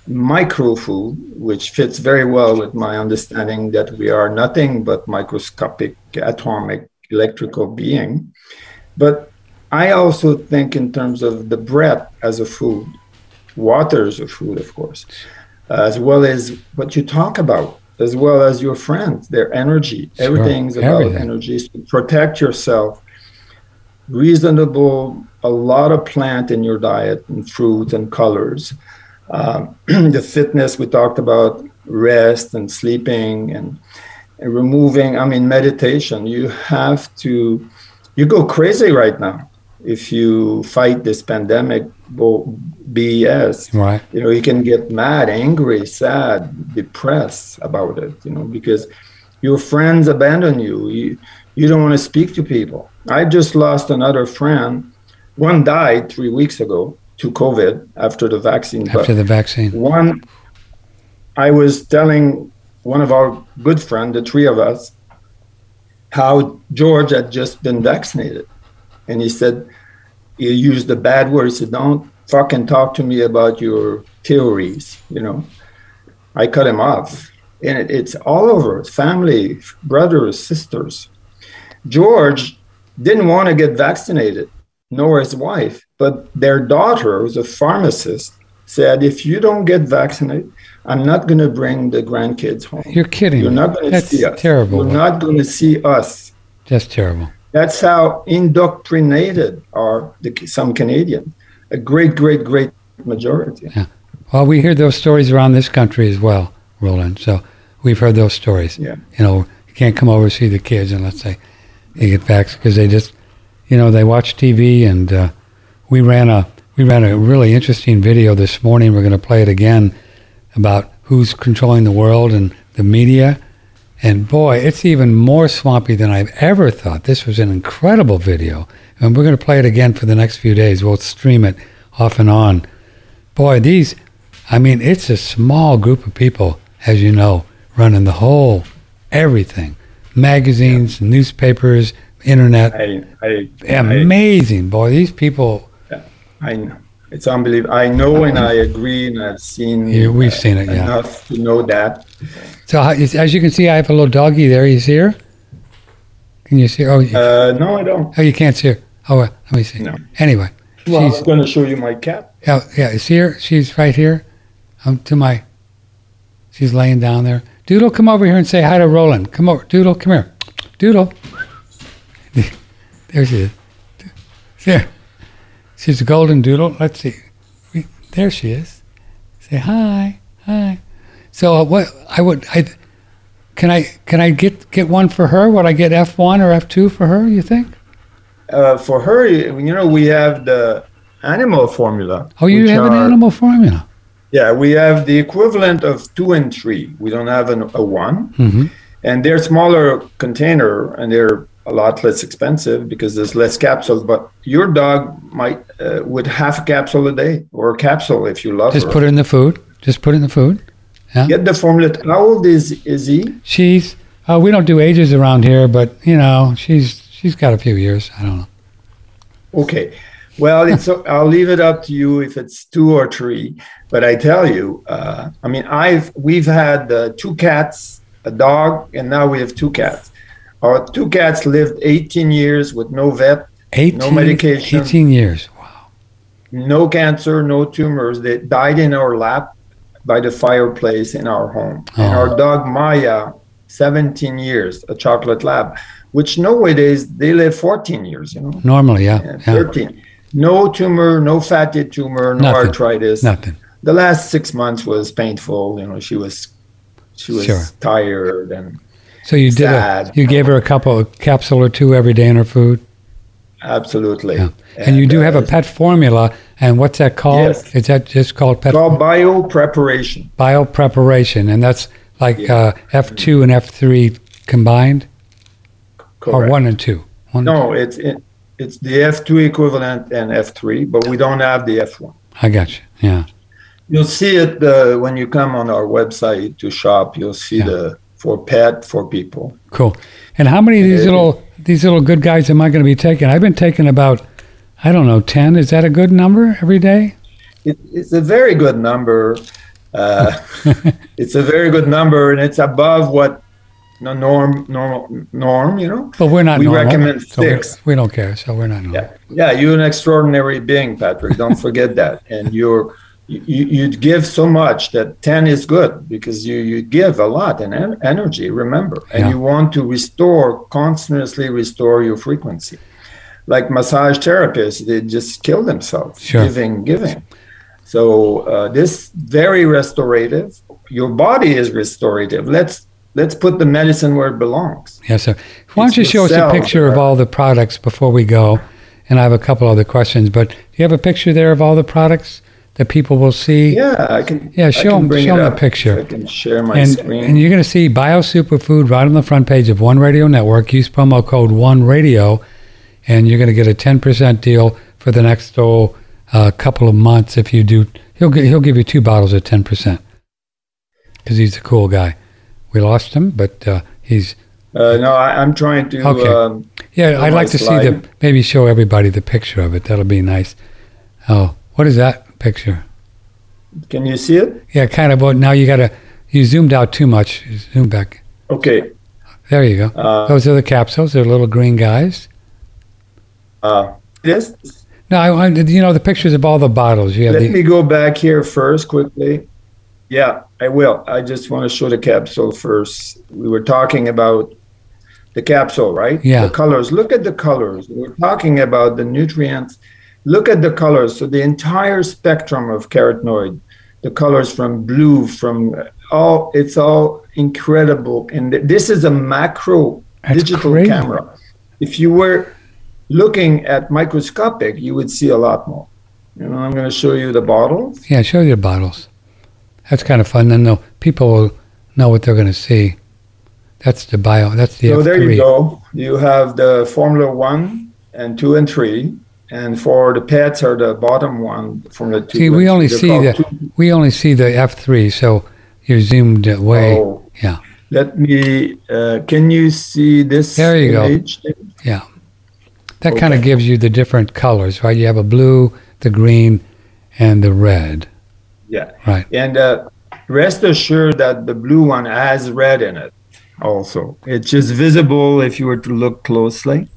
micro food, which fits very well with my understanding that we are nothing but microscopic atomic electrical being. But I also think in terms of the breath as a food, water is a food, of course, as well as what you talk about, as well as your friends, their energy. Sure, Everything's about everything. energy. So protect yourself. Reasonable, a lot of plant in your diet and fruit and colors. Um, the fitness we talked about, rest and sleeping and, and removing. I mean, meditation. You have to. You go crazy right now if you fight this pandemic bo- BS Right. you know you can get mad angry sad depressed about it you know because your friends abandon you. You, you don't want to speak to people. I just lost another friend. One died three weeks ago to covid after the vaccine but After the vaccine. one i was telling one of our good friends the three of us how george had just been vaccinated. And he said he used the bad words. said don't fucking talk to me about your theories you know i cut him off and it, it's all over family brothers sisters george didn't want to get vaccinated nor his wife but their daughter who's a pharmacist said if you don't get vaccinated i'm not going to bring the grandkids home You're kidding you're not going to see us That's terrible. you're not going to see us Just terrible. That's how indoctrinated are the, some Canadians. A great, great, great majority. Well, we hear those stories around this country as well, Roland. So we've heard those stories. Yeah. You know, you can't come over to see the kids unless they, they get vaccinated because they just, you know, they watch TV. And uh, we ran a we ran a really interesting video this morning. We're going to play it again about who's controlling the world and the media. And boy, it's even more swampy than I've ever thought. This was an incredible video. And we're going to play it again for the next few days. We'll stream it off and on. Boy, these, I mean, it's a small group of people, as you know, running the whole everything magazines, newspapers, internet. I, I, I, Amazing, boy. These people, I know. It's unbelievable. I know and uh-huh. I agree, and I've seen. Yeah, we've seen it, yeah. Enough to know that. So as you can see, I have a little doggy there. He's here. Can you see? Oh, you- Uh, no, I don't. oh you can't see her. Oh, well, let me see. No. Anyway, Well, she's, I'm going to show you my cat. Yeah, yeah, it's here. She's right here. Um, to my. She's laying down there. Doodle, come over here and say hi to Roland. Come over, Doodle. Come here, Doodle. There she is. There. She's a golden doodle. Let's see. There she is. Say hi, hi. So uh, what? I would. I. Can I? Can I get get one for her? Would I get F one or F two for her? You think? Uh, for her, you know, we have the animal formula. Oh, you have an animal formula. Yeah, we have the equivalent of two and three. We don't have an, a one. hmm and they're smaller container and they're a lot less expensive because there's less capsules but your dog might uh, would half a capsule a day or a capsule if you love Just her put it in the food. Just put it in the food. Get the formula how old is is he She's uh, we don't do ages around here, but you know she's she's got a few years. I don't know. okay well it's i'll leave it up to you if it's two or three but i tell you uh, i mean i've we've had uh, two cats a dog and now we have two cats our two cats lived 18 years with no vet 18, medication. 18 years. Wow. no cancer, no tumors. They died in our lap by the fireplace in our home. And Oh. our dog Maya, 17 years, a chocolate lab, which nowadays they live 14 years, you know, Normally, yeah, yeah. 13. No tumor, no fatty tumor, no Nothing. arthritis. Nothing. The last six months was painful. You know, she was she was Sure. tired and So you did a, you gave her a couple a capsule or two every day in her food. absolutely. Yeah. And, you do have a uh, pet formula, and what's that called? Yes. Is that just called pet called bio preparation. bio preparation? And that's like Yeah. uh, F2 and F3 combined, or one and two? One and No, it's it, it's the F2 equivalent and F3, but we don't have the F1. I got you. Yeah. You'll see it uh, when you come on our website to shop. You'll see Yeah. the for pet for people. Cool. And how many of these little these little good guys am I going to be taking? I've been taking about I don't know ten. Is that a good number every day? It, it's a very good number. Uh, it's a very good number, and it's above what the norm normal norm. You know. But we're not. We normal, recommend so we- six. We, don't care, so we're not normal. Yeah, yeah. You're an extraordinary being, Patrick. Don't forget that. And you're you, you'd give so much that 10 is good because you you give a lot in en- energy remember and Yeah. you want to restore continuously restore your frequency like massage therapists they just kill themselves Sure. giving giving so uh, this very restorative your body is restorative let's let's put the medicine where it belongs Yes, sir. Why don't you show us a picture of all the products before we go? And I have a couple other questions, but do you have a picture there of all the products that people will see? yeah i can Yeah, show can 'em- bring show it 'em the up. picture. i can share my and, screen and you're going to see Bio Superfood right on the front page of One Radio Network. Use promo code One Radio, and you're going to get a 10% deal for the next oh, uh, couple of months. If you do, he'll he'll give you two bottles at 10% because he's a cool guy. We lost him, but uh, he's Uh, no, I, I'm trying to. Okay. Um, yeah. I'd like to see the maybe show everybody the picture of it. That'll be nice. Oh, what is that picture? can you see it? Yeah, kind of. But now you got to you zoomed out too much. Zoom back. Okay. There you go. Uh, Those are the capsules. They're little green guys. Uh, this. No, I, you know the pictures of all the bottles. You have Let the me go back here first quickly. Yeah, I will. I just want to show the capsule first. We were talking about the capsule, right? Yeah. The colors. Look at the colors. We're talking about the nutrients. Look at the colors. So the entire spectrum of carotenoid, the colors from blue, from all, it's all incredible. And this is a macro That's digital crazy. camera. If you were looking at microscopic, you would see a lot more. You know, I'm going to show you the bottles. yeah. Show your bottles. That's kind of fun. Then the people will know what they're going to see. That's the bio. That's the so F3. there you go. You have the Formula One and two and three, and for the pets are the bottom one from the two. See, we only see the two- we only see the F3. So you're zoomed away. Oh, Yeah. Let me. Uh, can you see this There you go. image? That kind of gives you the different colors, right? You have a blue, the green, and the red. Yeah. Right. And uh, rest assured that the blue one has red in it also. It's just visible if you were to look closely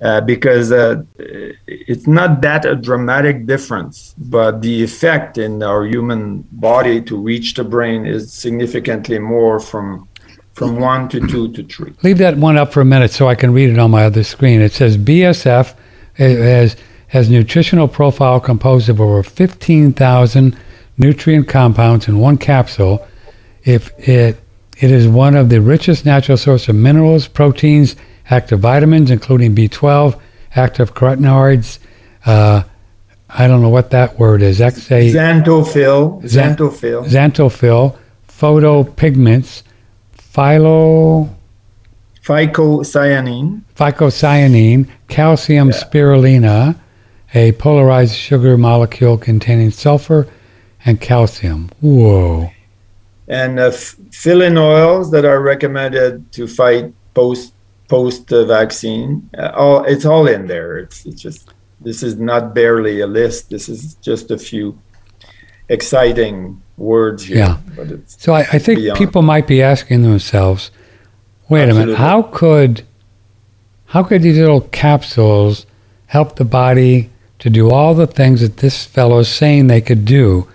uh, because uh, it's not that a dramatic difference, but the effect in our human body to reach the brain is significantly more from from one to two to three. Leave that one up for a minute so I can read it on my other screen. It says BSF has has nutritional profile composed of over 15,000 nutrient compounds in one capsule. If it it is one of the richest natural source of minerals, proteins, active vitamins, including B12, active carotenoids. Uh, I don't know what that word is. XA, Xanthophyll, xanthophyll, xanthophyll, photopigments, philo. phycocyanine, phycocyanine, calcium spirulan, a polarized sugar molecule containing sulfur and calcium. Whoa. and uh, fill-in oils that are recommended to fight post post uh, vaccine. Uh, all it's all in there. It's, it's just this is not barely a list. This is just a few exciting words here. Yeah. But it's So I, I think Beyond. people might be asking themselves, wait a minute, how could how could these little capsules help the body to do all the things that this fellow is saying they could do?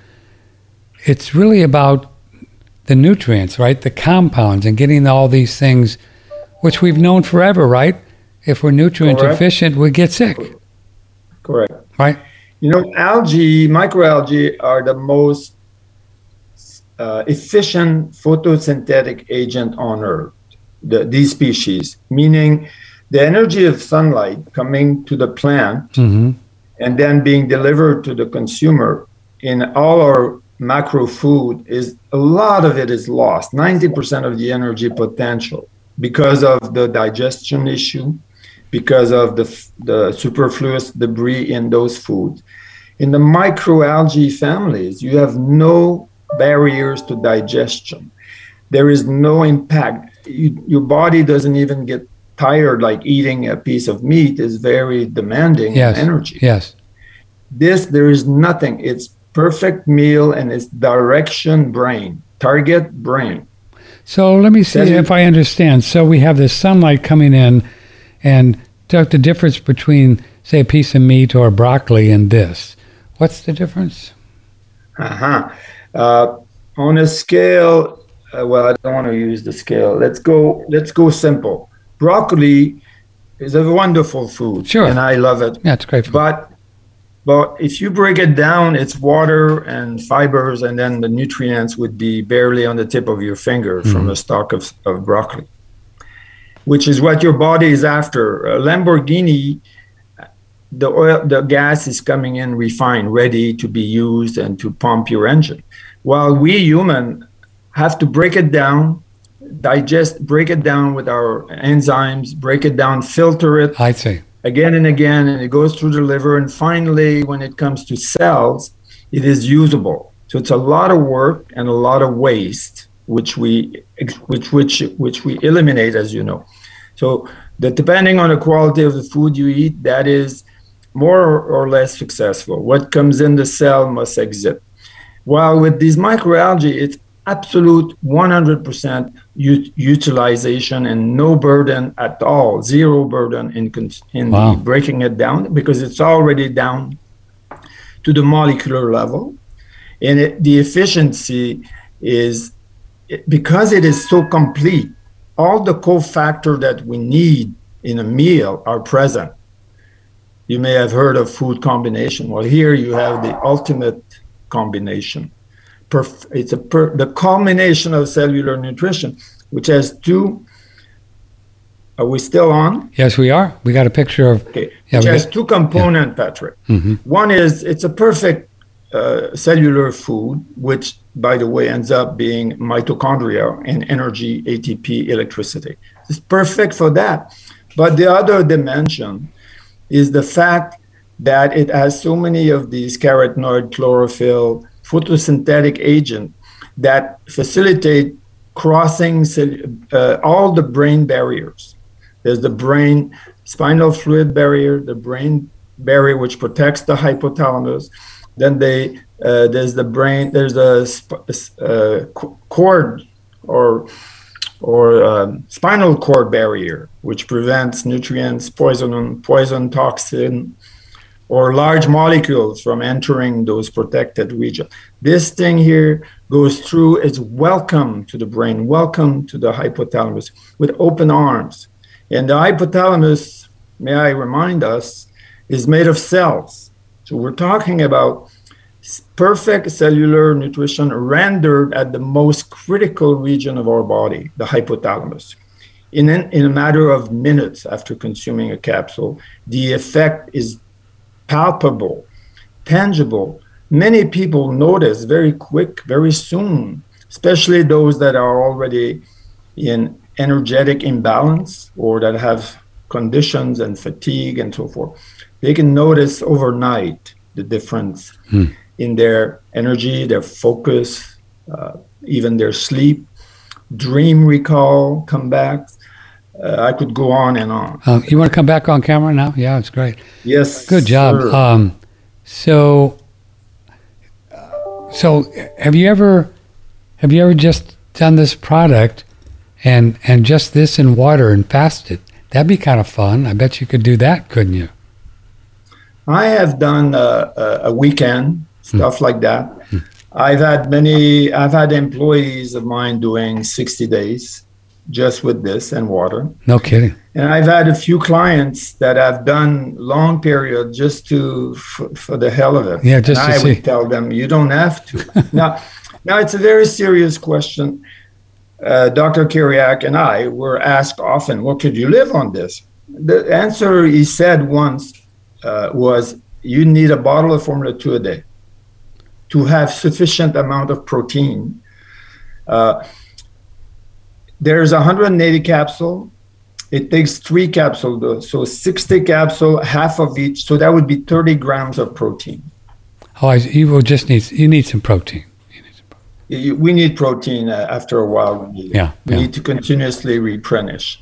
It's really about the nutrients, right? The compounds and getting all these things, which we've known forever, right? If we're nutrient Correct. deficient, we get sick, correct. right? You know, algae, microalgae are the most uh, efficient photosynthetic agent on Earth. The, these species, meaning the energy of sunlight coming to the plant hmm and then being delivered to the consumer in all our macro food is a lot of it is lost 90% of the energy potential because of the digestion issue because of the, the superfluous debris in those foods in the microalgae families you have no barriers to digestion there is no impact you, your body doesn't even get tired like eating a piece of meat is very demanding Yes. energy Yes. this there is nothing it's perfect meal and it's direction brain target brain So let me see it- if I understand. So we have this sunlight coming in, and talk the difference between, say, a piece of meat or broccoli and this. What's the difference? uh-huh. Uh, on a scale uh, well i don't want to use the scale let's go let's go simple broccoli is a wonderful food Sure. and i love it Yeah, it's great. Food. but but if you break it down it's water and fibers and then the nutrients would be barely on the tip of your finger from a stalk of, of broccoli which is what your body is after a lamborghini the oil the gas is coming in refined ready to be used and to pump your engine while we human have to break it down digest break it down with our enzymes break it down filter it I see. again and again, and it goes through the liver. And finally, when it comes to cells, it is usable. So it's a lot of work and a lot of waste, which we which which which we eliminate, as you know. So that depending on the quality of the food you eat, that is more or less successful. What comes in the cell must exit. While with these microalgae, it's absolute 100% ut- utilization and no burden at all, zero burden in, cons- in Wow. breaking it down because it's already down to the molecular level. And it, the efficiency is it- because it is so complete, all the cofactor that we need in a meal are present. You may have heard of food combination. Well, here you have the ultimate combination. Perf- it's a per- the culmination of cellular nutrition, which has two. Are we still on? Yes, we are. We got a picture of. Okay. Yeah, which has got- two component, Patrick. Mhm. One is it's a perfect uh, cellular food, which, by the way, ends up being mitochondria and energy, ATP, electricity. It's perfect for that. But the other dimension is the fact that it has so many of these carotenoid, chlorophyll, photosynthetic agent that facilitate crossing uh, all the brain barriers. There's the brain spinal fluid barrier, the brain barrier which protects the hypothalamus. Then they uh, there's the brain there's a sp- uh, cord or or um, spinal cord barrier which prevents nutrients, poison, poison, toxin, or large molecules from entering those protected regions. This thing here goes through, is welcome to the brain, welcome to the hypothalamus with open arms. And the hypothalamus, may I remind us, is made of cells. So we're talking about perfect cellular nutrition rendered at the most critical region of our body, the hypothalamus. In, in a matter of minutes after consuming a capsule, the effect is palpable, tangible. Many people notice very quick, very soon, especially those that are already in energetic imbalance or that have conditions and fatigue and so forth. They can notice overnight the difference Hmm. in their energy, their focus, uh, even their sleep, dream recall, comebacks. Uh, I could go on and on. Um, you want to come back on camera now? Yeah, it's great. Yes. Good job. Um, so, so have you ever have you ever just done this product and and just this in water and fasted? That'd be kind of fun. I bet you could do that, couldn't you? I have done uh, a, a weekend stuff like that. I've had many. I've had employees of mine doing 60 days just with this and water, No kidding. and I've had a few clients that have done long period just to for, for the hell of it. Yeah, just and to I see. would tell them you don't have to. now, now it's a very serious question. Uh, Dr. Kiriak and I were asked often, "Well, could you live on this?" the answer he said once uh, was you need a bottle of Formula 2 a day to have sufficient amount of protein. Uh, there's 180 capsule. It takes three capsules, though. so 60 capsule, half of each. So that would be 30 grams of protein. Oh, you will just need you need some protein. We need protein uh, after a while. We need, yeah, we yeah. need to continuously replenish.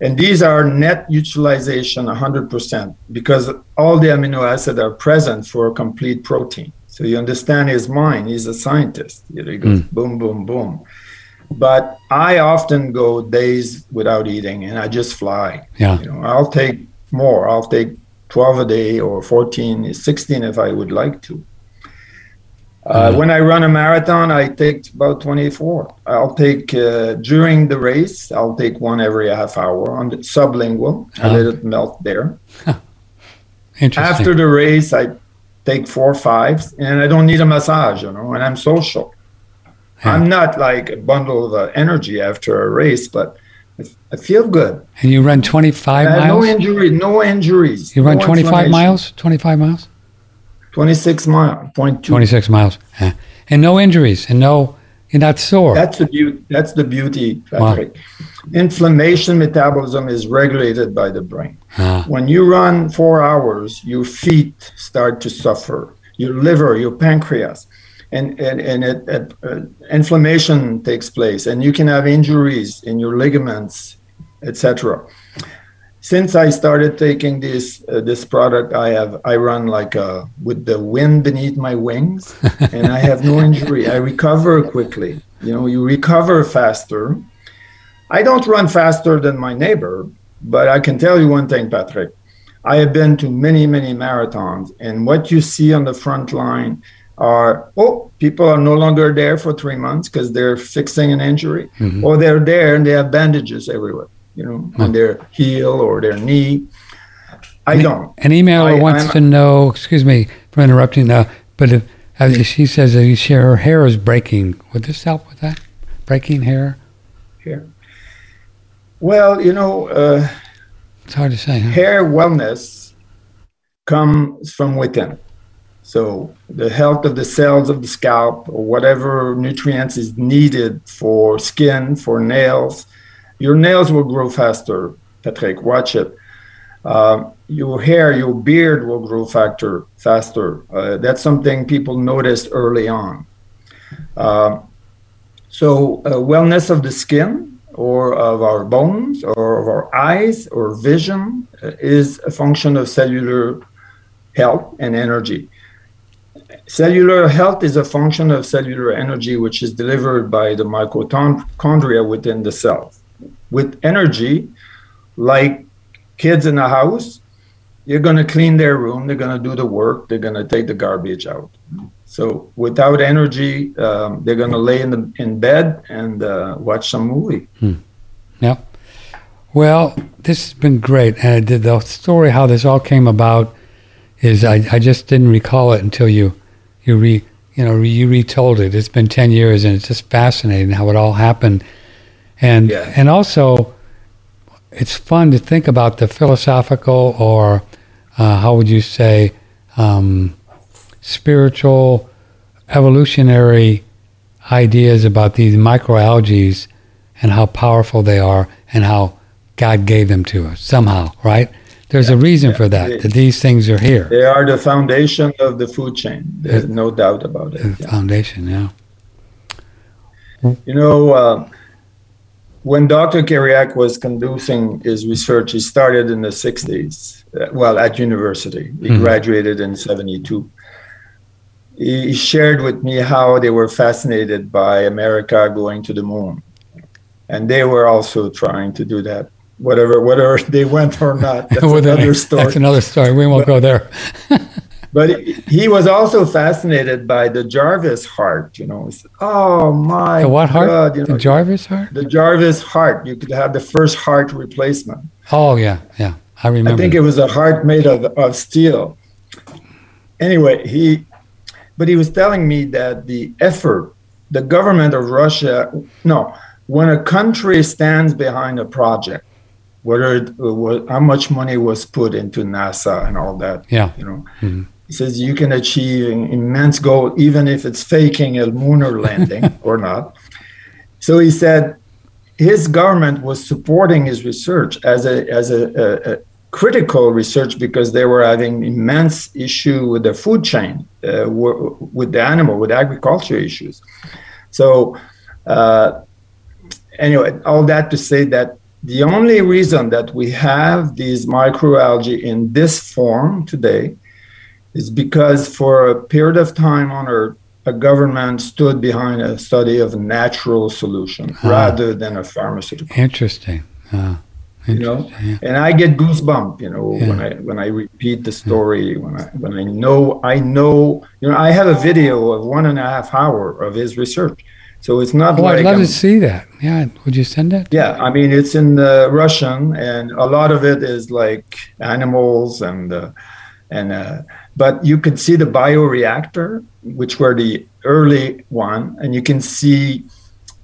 And these are net utilization 100% because all the amino acids are present for a complete protein. So you understand his mind. He's a scientist. You know, he goes mm. boom, boom, boom. But I often go days without eating and I just fly. Yeah. You know, I'll take more. I'll take 12 a day or 14, 16 if I would like to. Uh, mm-hmm. When I run a marathon, I take about 24. I'll take uh, during the race, I'll take one every half hour on the sublingual. I let it melt there. Interesting. After the race, I take four fives, and I don't need a massage, you know, and I'm social. Yeah. I'm not like a bundle of uh, energy after a race, but I feel good. And you run 25 miles? No injury, no injuries. You run no 25 miles? 25 miles? 26 miles, point two. 26 miles. Yeah. And no injuries and no, you're not sore. That's the beauty. That's the beauty, Patrick. Wow. Inflammation metabolism is regulated by the brain. Ah. When you run four hours, your feet start to suffer, your liver, your pancreas, and, and, and it, it, uh, inflammation takes place, and you can have injuries in your ligaments, etc since I started taking this uh, this product, I have I run like a, with the wind beneath my wings, and I have no injury. I recover quickly. You know, you recover faster. I don't run faster than my neighbor, but I can tell you one thing, Patrick. I have been to many many marathons, and what you see on the front line are oh people are no longer there for three months because they're fixing an injury, mm-hmm. or they're there and they have bandages everywhere you know, on hmm. their heel or their knee. I an, don't. An emailer I, wants I'm, to know, excuse me for interrupting, now but if, she says that her hair is breaking. Would this help with that? Breaking hair? Hair. Well, you know, uh, it's hard to say. Huh? Hair wellness comes from within. So the health of the cells of the scalp or whatever nutrients is needed for skin, for nails, your nails will grow faster, Patrick. Watch it. Uh, your hair, your beard will grow faster. Faster. Uh, that's something people noticed early on. Uh, so, uh, wellness of the skin, or of our bones, or of our eyes, or vision, uh, is a function of cellular health and energy. Cellular health is a function of cellular energy, which is delivered by the mitochondria within the cell. with energy, like kids in a house, you're going to clean their room, they're going to do the work, they're going to take the garbage out. So without energy, um, they're going to lay in the in bed and uh, watch some movie. Hmm. Yeah. Well, this has been great, and the story how this all came about is I, I just didn't recall it until you you re you know you retold it. It's been ten years, and it's just fascinating how it all happened and yeah. and also it's fun to think about the philosophical or uh, how would you say um, spiritual evolutionary ideas about these microalgae and how powerful they are and how God gave them to us somehow, right? There's yeah, a reason yeah, for that, that these things are here. They are the foundation of the food chain. There's no doubt about it. The foundation, yeah. You know, uh, when Dr. Kiriak was conducting his research, he started in the 60s, uh, well, at university. He mm-hmm. graduated in 72. He shared with me how they were fascinated by America going to the moon. And they were also trying to do that. Whatever, whether they went or not, that's another story. That's another story. We won't but, go there. but he was also fascinated by the Jarvik heart. You know, said, oh my the what heart? God, you know, the Jarvik heart. The Jarvik heart. You could have the first heart replacement. Oh yeah, yeah, I remember. I think it was a heart made of, of steel. Anyway, he, but he was telling me that the effort, the government of Russia, no, when a country stands behind a project, whether it was, how much money was put into NASA and all that. Yeah. You know, Mhm. he says you can achieve an immense goal even if it's faking a lunar landing or not. So he said his government was supporting his research as a as a, a, a critical research because they were having immense issue with the food chain, uh, w- with the animal, with agriculture issues. So uh, anyway, all that to say that the only reason that we have these microalgae in this form today is because for a period of time on Earth, a government stood behind a study of natural solution Ah. rather than a pharmaceutical. Interesting. Uh, You know, interesting, yeah. and I get goosebumps. you know, Yeah. when I when I repeat the story, when I when I know I know, you know, I have a video of one and a half hour of his research, so it's not Oh, like I'd love I'm- to see that. Yeah. Would you send that? yeah, I mean it's in uh, Russian, and a lot of it is like animals and uh, and uh, but you can see the bioreactor, which were the early one, and you can see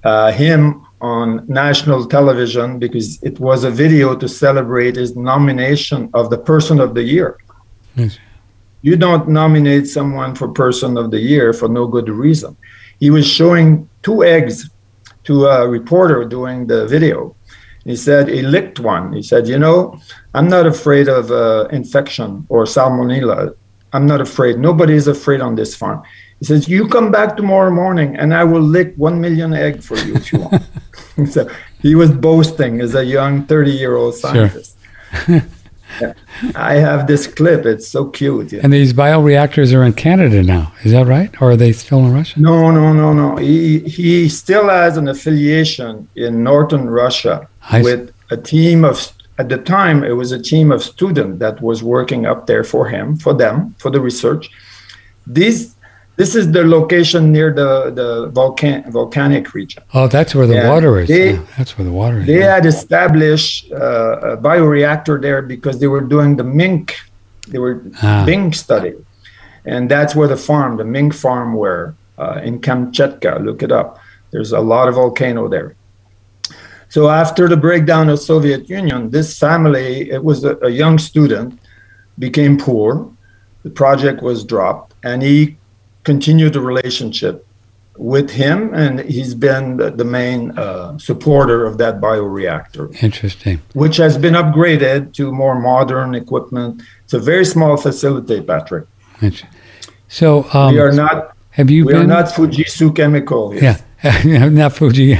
uh, him on national television because it was a video to celebrate his nomination of the Person of the Year. Yes. You don't nominate someone for Person of the Year for no good reason. He was showing two eggs to a reporter doing the video. He said he licked one. He said, "You know, I'm not afraid of uh, infection or salmonella. I'm not afraid. Nobody is afraid on this farm." He says, "You come back tomorrow morning, and I will lick one million egg for you if you want." so he was boasting as a young 30-year-old scientist. Yeah. I have this clip. It's so cute. yeah. And these bioreactors are in Canada now. Is that right? Or are they still in Russia? No, no, no, no. He he still has an affiliation in northern Russia I with a team of at the time it was a team of students that was working up there for him, for them, for the research. These this is the location near the the volcan volcanic region. Oh, that's where the Yeah, water is. they- Yeah, that's where the water is. They yeah. had established uh, a bioreactor there because they were doing the mink, they were Ah. mink study, and that's where the farm, the mink farm, were uh, in Kamchatka. Look it up. There's a lot of volcano there. So after the breakdown of Soviet Union, this family, it was a, a young student, became poor. The project was dropped, and he continued the relationship with him, and he's been the, main uh, supporter of that bioreactor, Interesting. which has been upgraded to more modern equipment. It's a very small facility, Patrick. So, um, we are not have you we been? are not Fujitsu Chemical. Here. yeah, not Fuji.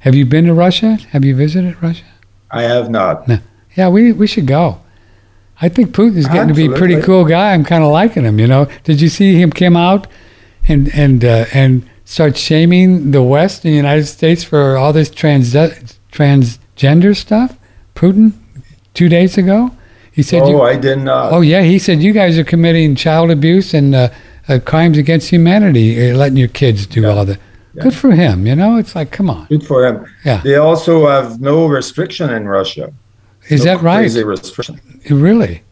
Have you been to Russia? Have you visited Russia? I have not. Yeah, we we should go. I think Putin's getting to be a pretty cool guy. I'm kind of liking him. You know, did you see him come out and and uh, and start shaming the West and the United States for all this trans transgender stuff? Putin, two days ago, he said. Oh, you, I did not. oh yeah, he said you guys are committing child abuse and uh, uh, crimes against humanity, uh, letting your kids do Yeah. all that. Yeah. Good for him. You know, it's like, come on. Good for him. Yeah. They also have no restriction in Russia. Is No that right? Crazy restriction. Really?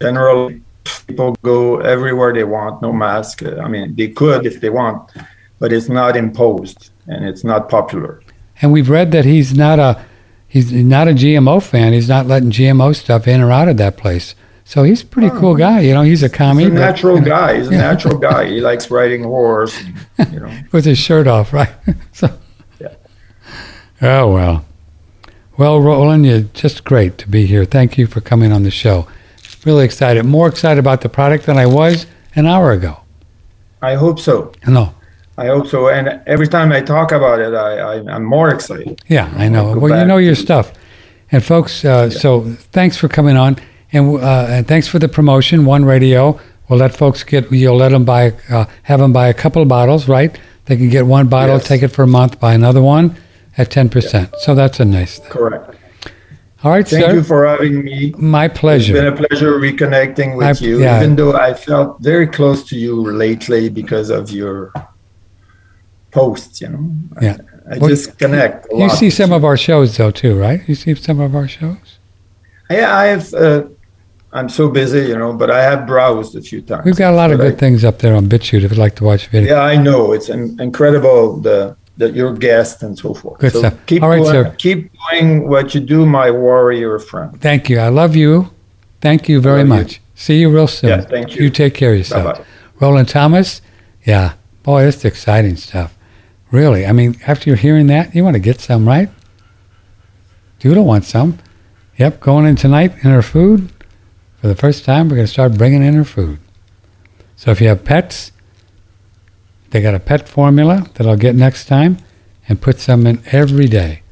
Generally, people go everywhere they want, no mask. I mean, they could if they want, but it's not imposed and it's not popular. And we've read that he's not a he's not a GMO fan. He's not letting GMO stuff in or out of that place. So he's a pretty oh, cool guy. You know, he's a commie. He's a but, natural you know, guy. He's a natural guy. He likes riding horse. and, You know. with his shirt off, right? so. Yeah. Oh well. Well, Roland, you're just great to be here. Thank you for coming on the show. Really excited. More excited about the product than I was an hour ago. I hope so. No. I hope so. And every time I talk about it, I, I I'm more excited. Yeah, I know. Well, you know your stuff. And folks, uh, so thanks for coming on, and uh, and thanks for the promotion. One Radio. We'll let folks get. You'll let them buy, uh, have them buy a couple of bottles, right? They can get one bottle, Yes. take it for a month, buy another one at ten percent. So that's a nice thing. Correct. All right, Thank sir. you for having me. My It's pleasure. been a pleasure reconnecting with I- you, yeah. even though I felt very close to you lately because of your posts. You know, Yeah. I, I Well, just connect. A you see some of our shows though too, right? You see some of our shows. Yeah, I have. Uh, I'm so busy, you know, but I have browsed a few times. We've got a lot of But I- good things up there on BitChute if you'd like to watch video. Yeah, I know it's in- incredible the the, your guest and so forth. Good so stuff. Keep All right, doing, sir. Keep doing what you do, my warrior friend. Thank you. I love you. Thank you very love you. much. See you real soon. Yeah, thank you. You take care of yourself. Bye-bye. Roland Thomas, yeah. Boy, that's exciting stuff. Really. I mean, after you're hearing that, you want to get some, right? Doodle wants some. Yep, going in tonight in her food. For the first time, we're going to start bringing in her food. So if you have pets, they got a pet formula that I'll get next time and put some in every day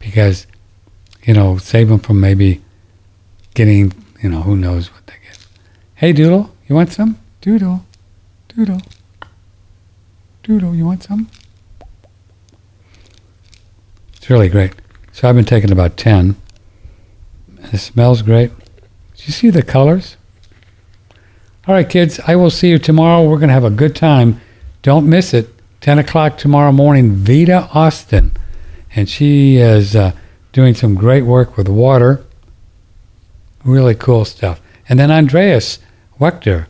because, you know, save them from maybe getting, you know, who knows what they get. Hey, Doodle, you want some? Doodle, Doodle, Doodle, you want some? It's really great. So I've been taking about 10. It smells great. Do you see the colors? All right, kids, I will see you tomorrow. We're going to have a good time. Don't miss it. 10 o'clock tomorrow morning, Vita Austin. And she is uh, doing some great work with water. Really cool stuff. And then Andreas Wecker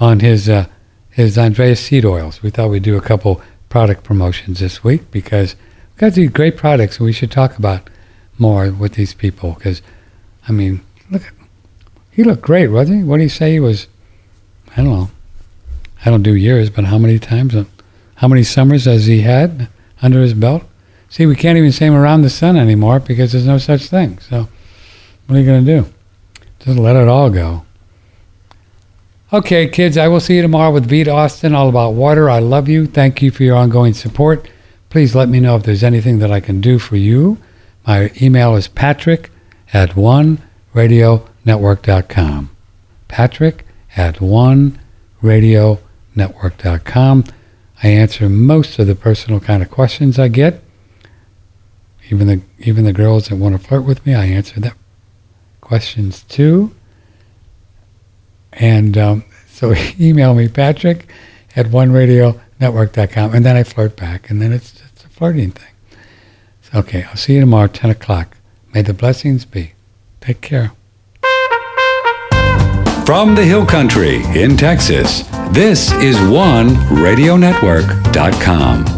on his, uh, his Andreas seed oils. We thought we'd do a couple product promotions this week because we've got these great products and we should talk about more with these people because, I mean, look at he looked great, wasn't he? What did he say he was? I don't know. I don't do years, but how many times, how many summers has he had under his belt? See, we can't even say him around the sun anymore because there's no such thing. So, what are you going to do? Just let it all go. Okay, kids, I will see you tomorrow with Vita Austin, all about water. I love you. Thank you for your ongoing support. Please let me know if there's anything that I can do for you. My email is patrick at oneradionetwork.com. Patrick at oneradionetwork.com. I answer most of the personal kind of questions I get. Even the even the girls that want to flirt with me, I answer them questions too. And um, so email me, Patrick at oneradionetwork.com, and then I flirt back, and then it's, it's a flirting thing. So, okay, I'll see you tomorrow, 10 o'clock. May the blessings be. Take care. From the Hill Country in Texas, this is OneRadioNetwork.com.